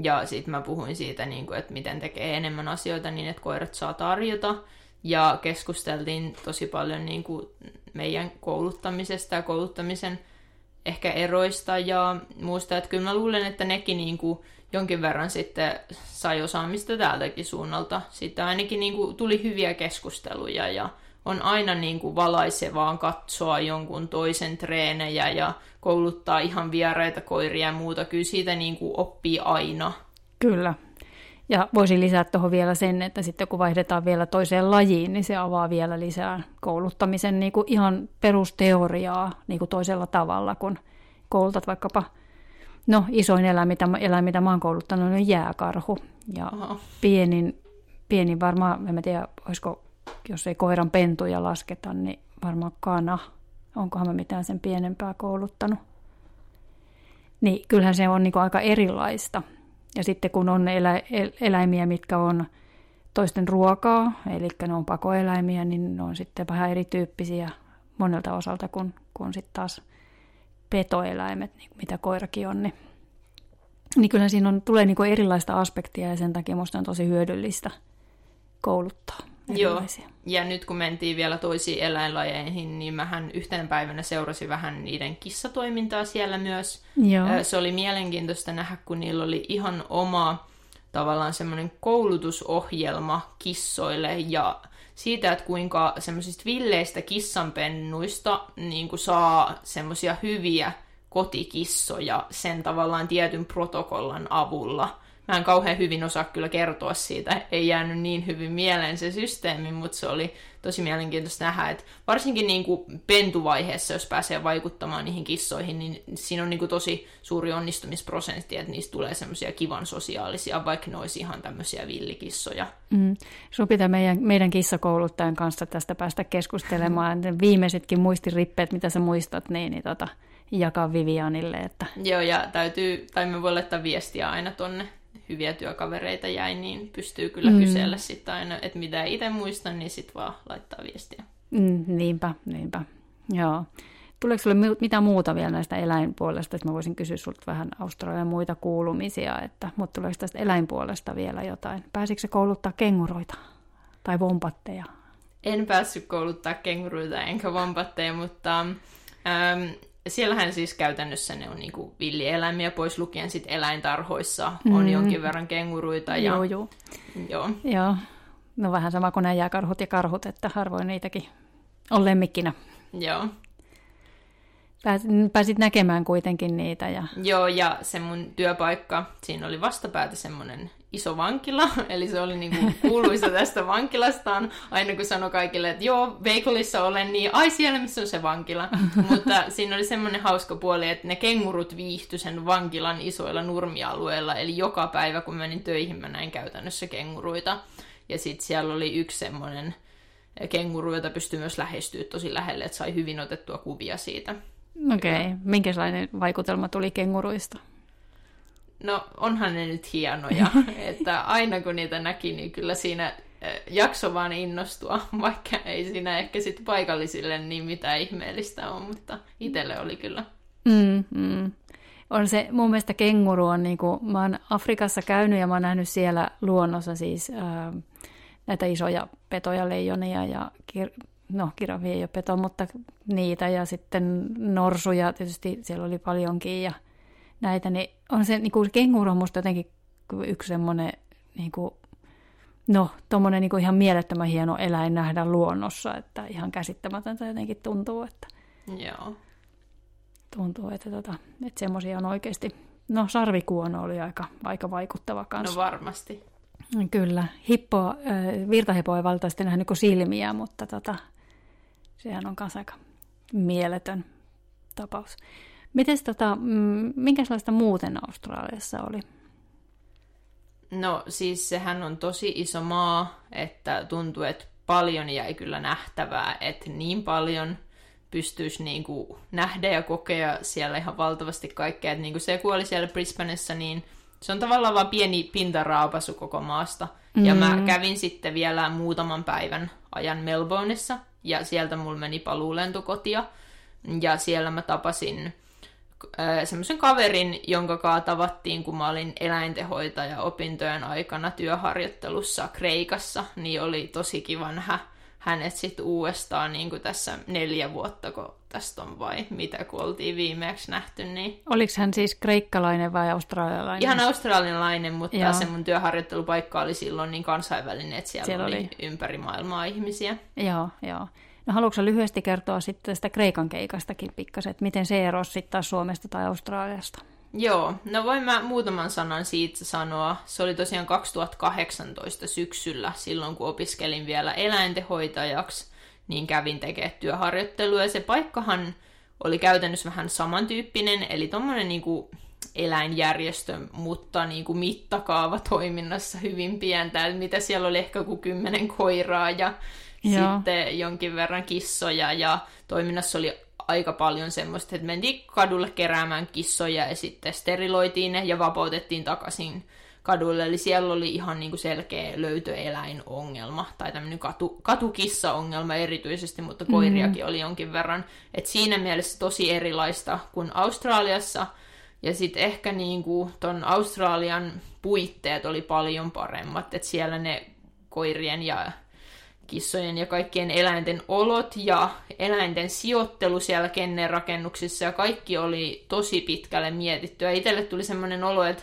Ja sitten mä puhuin siitä, niin kuin, että miten tekee enemmän asioita niin, että koirat saa tarjota. Ja keskusteltiin tosi paljon niin kuin meidän kouluttamisesta ja kouluttamisen ehkä eroista ja muusta. Että kyllä mä luulen, että nekin niin kuin jonkin verran sitten sai osaamista täältäkin suunnalta. Sitten ainakin niin kuin tuli hyviä keskusteluja ja on aina niin kuin valaisevaa katsoa jonkun toisen treenejä ja kouluttaa ihan vieraita koiria ja muuta. Kyllä siitä niin kuin oppii aina. Kyllä. Ja voisin lisätä tuohon vielä sen, että sitten kun vaihdetaan vielä toiseen lajiin, niin se avaa vielä lisää kouluttamisen niin kuin ihan perusteoriaa niin kuin toisella tavalla, kun koulutat vaikkapa, no isoin eläin, mitä, eläin, mitä mä oon kouluttanut, on jääkarhu. Ja pienin, pienin varmaan, en mä tiedä, olisiko, jos ei koiran pentuja lasketa, niin varmaan kana. Onkohan mä mitään sen pienempää kouluttanut. Niin kyllähän se on niin kuin aika erilaista. Ja sitten kun on elä, el, eläimiä, mitkä on toisten ruokaa, eli ne on pakoeläimiä, niin ne on sitten vähän erityyppisiä monelta osalta kuin, kuin sitten taas petoeläimet, niin mitä koirakin on. Niin, niin kyllä siinä on, tulee niin kuin erilaista aspektia ja sen takia minusta on tosi hyödyllistä kouluttaa Joo. erilaisia. Ja nyt kun mentiin vielä toisiin eläinlajeihin, niin mähän yhtenä päivänä seurasin vähän niiden kissatoimintaa siellä myös. Joo. Se oli mielenkiintoista nähdä, kun niillä oli ihan oma tavallaan semmoinen koulutusohjelma kissoille ja siitä, että kuinka semmoisista villeistä kissanpennuista niin kuin saa semmoisia hyviä kotikissoja sen tavallaan tietyn protokollan avulla. Mä en kauhean hyvin osaa kyllä kertoa siitä, ei jäänyt niin hyvin mieleen se systeemi, mutta se oli tosi mielenkiintoista nähdä, että varsinkin niin kuin pentuvaiheessa, jos pääsee vaikuttamaan niihin kissoihin, niin siinä on niin kuin tosi suuri onnistumisprosentti, että niistä tulee semmoisia kivan sosiaalisia, vaikka ne olisi ihan tämmöisiä villikissoja. Mm. Sun pitää meidän, meidän kissakouluttajan kanssa tästä päästä keskustelemaan. Viimeisetkin muistirippeet, mitä sä muistat, niin, niin tota, jakaa Vivianille. Että... Joo, ja täytyy, tai me voi laittaa viestiä aina tonne hyviä työkavereita jäi, niin pystyy kyllä mm. kysellä sitten aina, että mitä itse muistan, niin sitten vaan laittaa viestiä. Mm, niinpä, niinpä. Joo. Tuleeko sinulle mi- mitä muuta vielä näistä eläinpuolesta, että mä voisin kysyä sinulta vähän Australian muita kuulumisia, että, mutta tuleeko tästä eläinpuolesta vielä jotain? Pääsikö se kouluttaa kenguroita tai vompatteja? En päässyt kouluttaa kenguruita enkä vompatteja, mutta ähm, siellähän siis käytännössä ne on niinku villieläimiä, pois lukien sit eläintarhoissa on Mm. jonkin verran kenguruita. Ja, Joo, joo. joo. Joo. No vähän sama kuin nämä jääkarhut ja karhut, että harvoin niitäkin on lemmikkinä. Joo. Pääsit, pääsit näkemään kuitenkin niitä. Ja... Joo, ja se mun työpaikka, siinä oli vastapäätä semmoinen iso vankila, eli se oli niinku kuuluisa tästä vankilastaan, aina kun sanoi kaikille, että joo, Veikolissa olen, niin ai siellä missä on se vankila. Mutta siinä oli semmoinen hauska puoli, että ne kengurut viihtyi sen vankilan isoilla nurmialueilla, eli joka päivä kun menin töihin, mä näin käytännössä kenguruita. Ja sitten siellä oli yksi semmoinen kenguru, jota pystyi myös lähestyä tosi lähelle, että sai hyvin otettua kuvia siitä. Okei, okay. minkälainen vaikutelma tuli kenguruista? No onhan ne nyt hienoja, että aina kun niitä näki, niin kyllä siinä eh, jakso vaan innostua, vaikka ei siinä ehkä sitten paikallisille niin mitään ihmeellistä ole, mutta itselle oli kyllä. Mm, mm. On se, mun mielestä kenguru on, niin kuin, mä oon Afrikassa käynyt ja mä oon nähnyt siellä luonnossa siis ää, näitä isoja petoja, leijonia ja kir- no kirafia ei ole peto, mutta niitä ja sitten norsuja, tietysti siellä oli paljonkin ja näitä, niin on se, niin kuin kenguru on musta jotenkin yksi semmoinen, niin kuin, no tommonen niin kuin ihan mielettömän hieno eläin nähdä luonnossa, että ihan käsittämätöntä jotenkin tuntuu, että Joo. tuntuu, että, tota, että semmoisia on oikeasti, no sarvikuono oli aika, aika vaikuttava No kanssa. varmasti. Kyllä, hippo, äh, virtahepo ei valtaisesti nähnyt kuin silmiä, mutta tota, sehän on kanssa aika mieletön tapaus. Miten tota, mm, minkälaista muuten Australiassa oli? No siis sehän on tosi iso maa, että tuntuu, että paljon jäi kyllä nähtävää, että niin paljon pystyisi niin kuin nähdä ja kokea siellä ihan valtavasti kaikkea. Että niin kuin se, kun oli siellä Brisbaneissa, niin se on tavallaan vain pieni pintaraapasu koko maasta. Mm. Ja mä mm. kävin sitten vielä muutaman päivän ajan Melbourneissa, ja sieltä mulla meni paluulentokotia, ja siellä mä tapasin semmoisen kaverin, jonka kaa tavattiin, kun mä olin eläintehoitaja opintojen aikana työharjoittelussa Kreikassa, niin oli tosi kiva nähdä hänet sitten uudestaan niin kuin tässä neljä vuotta, kun tästä on vai mitä, kun oltiin viimeksi nähty. Niin... Oliko hän siis kreikkalainen vai australialainen? Ihan australialainen, mutta Joo. se mun työharjoittelupaikka oli silloin niin kansainvälinen, että siellä, siellä oli, oli ympäri maailmaa ihmisiä. Joo, joo. No haluatko lyhyesti kertoa sitten tästä Kreikan keikastakin pikkasen, että miten se erosi sitten taas Suomesta tai Australiasta? Joo, no voin mä muutaman sanan siitä sanoa. Se oli tosiaan 2018 syksyllä, silloin kun opiskelin vielä eläintehoitajaksi, niin kävin tekemään työharjoittelua. Ja se paikkahan oli käytännössä vähän samantyyppinen, eli tuommoinen niinku eläinjärjestö, mutta niin kuin mittakaava toiminnassa hyvin pientä, mitä siellä oli ehkä kuin kymmenen koiraa ja Joo. sitten jonkin verran kissoja ja toiminnassa oli aika paljon semmoista, että mentiin kadulle keräämään kissoja ja sitten steriloitiin ne ja vapautettiin takaisin kadulle. Eli siellä oli ihan niin kuin selkeä löytöeläinongelma tai tämmöinen katu, katukissa-ongelma erityisesti, mutta koiriakin mm. oli jonkin verran. Et siinä mielessä tosi erilaista kuin Australiassa. Ja sitten ehkä niin kuin ton Australian puitteet oli paljon paremmat, että siellä ne koirien ja kissojen ja kaikkien eläinten olot ja eläinten sijoittelu siellä kennerakennuksissa ja kaikki oli tosi pitkälle mietitty. Ja itselle tuli semmoinen olo, että,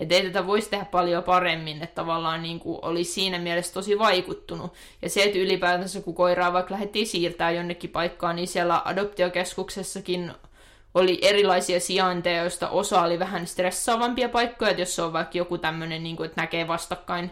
että ei tätä voisi tehdä paljon paremmin, että tavallaan niin kuin oli siinä mielessä tosi vaikuttunut. Ja se, että ylipäätänsä kun koiraa vaikka lähdettiin siirtää jonnekin paikkaan, niin siellä adoptiokeskuksessakin oli erilaisia sijainteja, joista osa oli vähän stressaavampia paikkoja, että jos on vaikka joku tämmöinen, niin kuin, että näkee vastakkain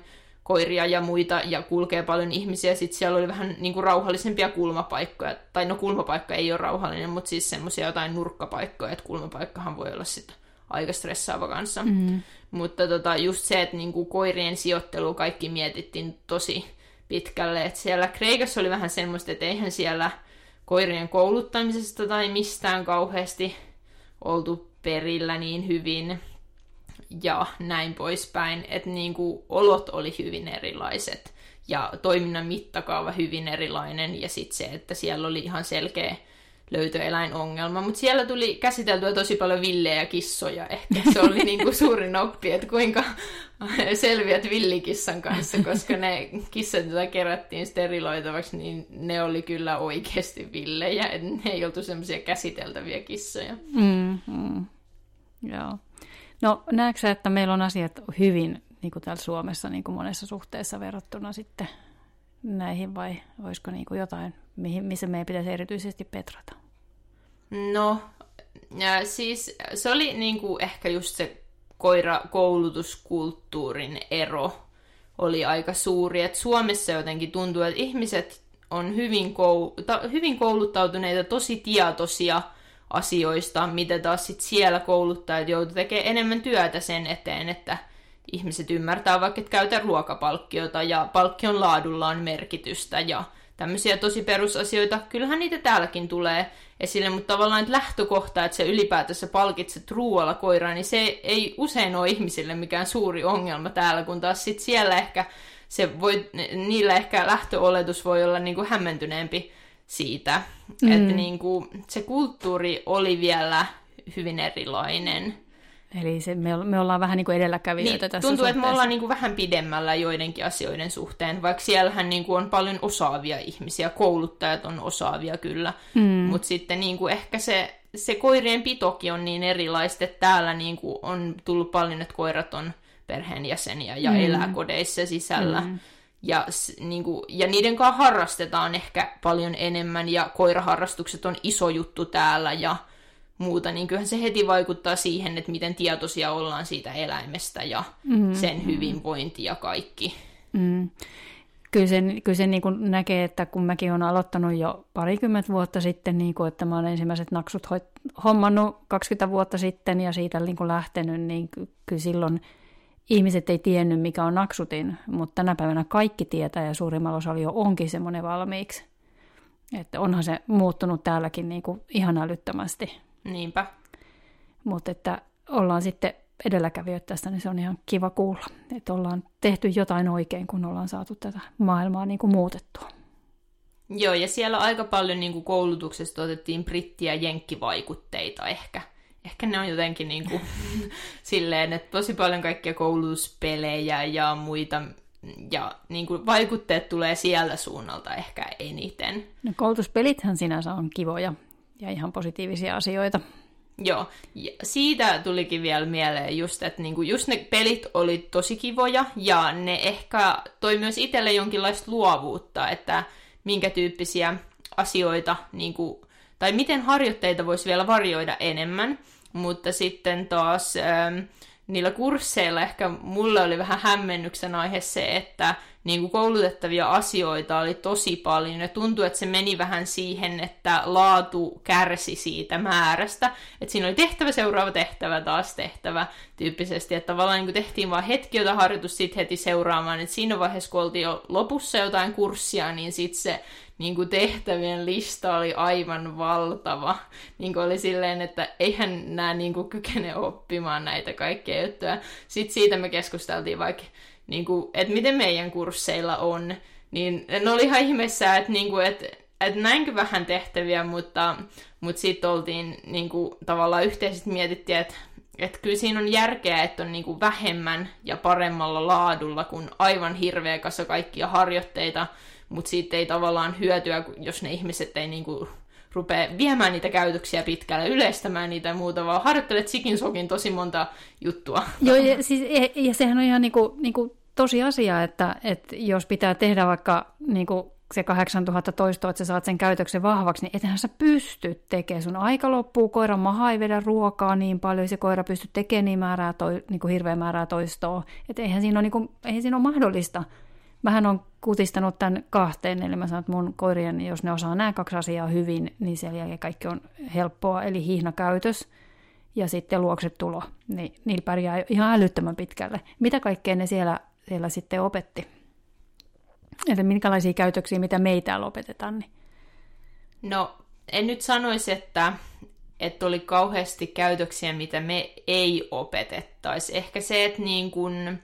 koiria ja muita ja kulkee paljon ihmisiä. Sitten siellä oli vähän niin kuin rauhallisempia kulmapaikkoja. Tai no kulmapaikka ei ole rauhallinen, mutta siis semmoisia jotain nurkkapaikkoja, että kulmapaikkahan voi olla sitten aika stressaava kanssa. Mm-hmm. Mutta tota, just se, että niin kuin koirien sijoittelu kaikki mietittiin tosi pitkälle. Että siellä Kreikassa oli vähän semmoista, että eihän siellä koirien kouluttamisesta tai mistään kauheasti oltu perillä niin hyvin ja näin poispäin, että niin kuin olot oli hyvin erilaiset ja toiminnan mittakaava hyvin erilainen ja sitten se, että siellä oli ihan selkeä löytöeläinongelma, mutta siellä tuli käsiteltyä tosi paljon villejä kissoja. Ehkä se oli niin kuin suurin oppi, että kuinka selviät villikissan kanssa, koska ne kissat, joita kerättiin steriloitavaksi, niin ne oli kyllä oikeasti villejä, että ne ei oltu semmoisia käsiteltäviä kissoja. Mm, mm. Joo. No näetkö että meillä on asiat hyvin niin kuin täällä Suomessa niin kuin monessa suhteessa verrattuna sitten näihin vai olisiko niin kuin jotain, mihin, missä meidän pitäisi erityisesti petrata? No, ja siis se oli niin kuin ehkä just se koirakoulutuskulttuurin ero oli aika suuri. Et Suomessa jotenkin tuntuu, että ihmiset on hyvin, koul- hyvin kouluttautuneita, tosi tietoisia – asioista, mitä taas sit siellä kouluttajat joutuu tekemään enemmän työtä sen eteen, että ihmiset ymmärtää vaikka, että käytä ruokapalkkiota ja palkkion laadulla on merkitystä ja tämmöisiä tosi perusasioita. Kyllähän niitä täälläkin tulee esille, mutta tavallaan että lähtökohta, että se ylipäätänsä palkitset ruoalla koiraa, niin se ei usein ole ihmisille mikään suuri ongelma täällä, kun taas sit siellä ehkä se voi, niillä ehkä lähtöoletus voi olla niin kuin hämmentyneempi siitä, mm. että niin kuin, se kulttuuri oli vielä hyvin erilainen. Eli se, me, me ollaan vähän niin kuin edelläkävijöitä niin, tässä Tuntuu, suhteessa. että me ollaan niin kuin vähän pidemmällä joidenkin asioiden suhteen, vaikka siellähän niin kuin on paljon osaavia ihmisiä, kouluttajat on osaavia kyllä, mm. mutta sitten niin kuin ehkä se, se koirien pitokin on niin erilaista, että täällä niin kuin on tullut paljon, että koirat on perheenjäseniä ja mm. elää kodeissa sisällä. Mm ja, niin kuin, ja niiden kanssa harrastetaan ehkä paljon enemmän, ja koiraharrastukset on iso juttu täällä, ja muuta, niin kyllähän se heti vaikuttaa siihen, että miten tietoisia ollaan siitä eläimestä ja mm, sen hyvinvointi ja kaikki. Mm. kyllä se, kyllä se niin kuin näkee, että kun mäkin olen aloittanut jo parikymmentä vuotta sitten, niin kuin, että mä olen ensimmäiset naksut hommannut 20 vuotta sitten ja siitä niin kuin lähtenyt, niin kyllä silloin ihmiset ei tiennyt, mikä on naksutin, mutta tänä päivänä kaikki tietää ja suurimmalla osalla jo onkin semmoinen valmiiksi. Että onhan se muuttunut täälläkin niin kuin ihan älyttömästi. Niinpä. Mutta että ollaan sitten edelläkävijöitä tästä, niin se on ihan kiva kuulla, että ollaan tehty jotain oikein, kun ollaan saatu tätä maailmaa niin kuin muutettua. Joo, ja siellä aika paljon niin kuin koulutuksesta otettiin britti- ja jenkkivaikutteita ehkä. Ehkä ne on jotenkin niin kuin, silleen, että tosi paljon kaikkia koulutuspelejä ja muita, ja niin kuin vaikutteet tulee sieltä suunnalta ehkä eniten. No koulutuspelithän sinänsä on kivoja ja ihan positiivisia asioita. Joo, ja siitä tulikin vielä mieleen just, että niinku just ne pelit oli tosi kivoja ja ne ehkä toi myös itselle jonkinlaista luovuutta, että minkä tyyppisiä asioita, niinku, tai miten harjoitteita voisi vielä varjoida enemmän, mutta sitten taas... Ähm, niillä kursseilla ehkä mulle oli vähän hämmennyksen aihe se, että niin kuin koulutettavia asioita oli tosi paljon. Ja tuntui, että se meni vähän siihen, että laatu kärsi siitä määrästä. Että siinä oli tehtävä, seuraava tehtävä, taas tehtävä tyyppisesti, että tavallaan niin kuin tehtiin vain hetki jota harjoitus sitten heti seuraamaan, että siinä vaiheessa kun oltiin jo lopussa jotain kurssia, niin sitten se niin kuin tehtävien lista oli aivan valtava. Niin kuin oli silleen, että eihän nämä niin kuin kykene oppimaan näitä kaikkia juttuja. Sitten siitä me keskusteltiin vaikka, niin kuin, että miten meidän kursseilla on. Niin ne oli ihan ihmeessä, että, niin kuin, että, että näinkö vähän tehtäviä, mutta, mutta sitten oltiin niin kuin, tavallaan yhteisesti mietittiin, että että kyllä siinä on järkeä, että on niin kuin vähemmän ja paremmalla laadulla kuin aivan hirveä kasa kaikkia harjoitteita, mutta siitä ei tavallaan hyötyä, jos ne ihmiset ei niinku rupea viemään niitä käytöksiä pitkälle, yleistämään niitä ja muuta, vaan harjoittelet sikin sokin tosi monta juttua. Joo, ja, siis, ja sehän on ihan niinku, niinku tosi asia, että, että jos pitää tehdä vaikka niinku se 8000 toistoa, että sä saat sen käytöksen vahvaksi, niin ethän sä pysty tekemään. Sun aika loppuu, koiran maha ei vedä ruokaa niin paljon, se koira pysty tekemään niin, määrää toi, niin kuin hirveä määrää toistoa. Että eihän siinä ole, niin kuin, eihän siinä ole mahdollista Mähän on kutistanut tämän kahteen, eli mä sanon, että mun koirien, jos ne osaa nämä kaksi asiaa hyvin, niin sen jälkeen kaikki on helppoa, eli hihnakäytös ja sitten luoksetulo, niin niillä pärjää ihan älyttömän pitkälle. Mitä kaikkea ne siellä, siellä sitten opetti? Että minkälaisia käytöksiä, mitä me ei täällä opetetaan? Niin. No, en nyt sanoisi, että, että oli kauheasti käytöksiä, mitä me ei opetettaisi. Ehkä se, että niin kun,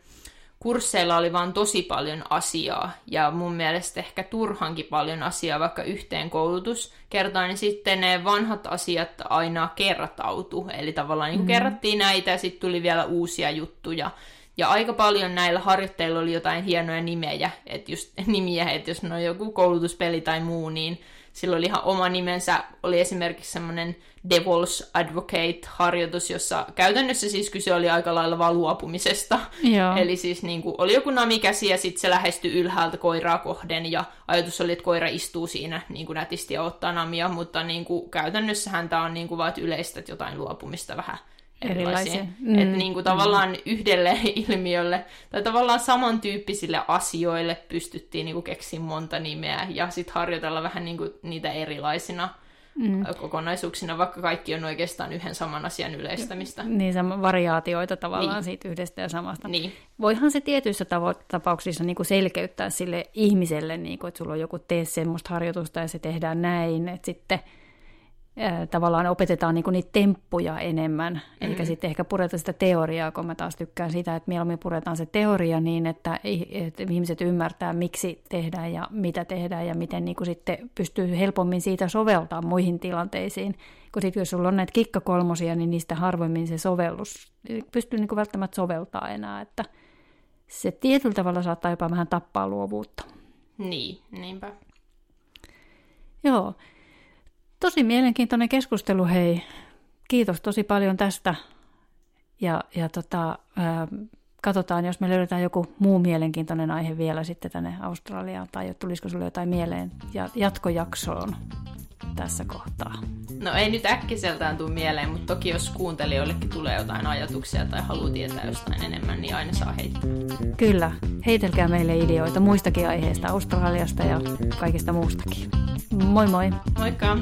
kursseilla oli vaan tosi paljon asiaa, ja mun mielestä ehkä turhankin paljon asiaa, vaikka yhteen koulutuskertaan, niin sitten ne vanhat asiat aina kertautu, eli tavallaan niin mm. kerrattiin näitä, ja sitten tuli vielä uusia juttuja, ja aika paljon näillä harjoitteilla oli jotain hienoja nimejä, että just nimiä, että jos ne on joku koulutuspeli tai muu, niin sillä oli ihan oma nimensä, oli esimerkiksi semmoinen Devil's Advocate-harjoitus, jossa käytännössä siis kyse oli aika lailla vaan luopumisesta. Joo. Eli siis niin kuin, oli joku namikäsi ja sitten se lähestyi ylhäältä koiraa kohden ja ajatus oli, että koira istuu siinä niin kuin nätisti ja ottaa namia, mutta niin kuin, käytännössähän tämä on niin kuin vaan yleistä jotain luopumista vähän erilaisia. Mm. Että niin kuin tavallaan mm. yhdelle ilmiölle tai tavallaan samantyyppisille asioille pystyttiin niin kuin keksimään monta nimeä ja sitten harjoitella vähän niin kuin niitä erilaisina mm. kokonaisuuksina, vaikka kaikki on oikeastaan yhden saman asian yleistämistä. Niin, sama variaatioita tavallaan niin. siitä yhdestä ja samasta. Niin. Voihan se tietyissä tavo- tapauksissa niin kuin selkeyttää sille ihmiselle, niin kuin, että sulla on joku tee semmoista harjoitusta ja se tehdään näin, että sitten – tavallaan opetetaan niinku niitä temppuja enemmän, mm. eikä sitten ehkä pureta sitä teoriaa, kun mä taas tykkään sitä, että mieluummin puretaan se teoria niin, että, että ihmiset ymmärtää, miksi tehdään ja mitä tehdään ja miten niinku sitten pystyy helpommin siitä soveltaa muihin tilanteisiin. Kun sitten jos sulla on näitä kikkakolmosia, niin niistä harvoimmin se sovellus pystyy niinku välttämättä soveltaa enää, että se tietyllä tavalla saattaa jopa vähän tappaa luovuutta. Niin, niinpä. Joo. Tosi mielenkiintoinen keskustelu, hei. Kiitos tosi paljon tästä. Ja, ja tota, ää, katsotaan, jos me löydetään joku muu mielenkiintoinen aihe vielä sitten tänne Australiaan, tai tulisiko sinulle jotain mieleen ja jatkojaksoon. Tässä kohtaa? No ei nyt äkkiseltään tule mieleen, mutta toki jos kuuntelijoillekin tulee jotain ajatuksia tai haluaa tietää jostain enemmän, niin aina saa heittää. Kyllä, heitelkää meille ideoita muistakin aiheista, Australiasta ja kaikista muustakin. Moi moi! Moikka!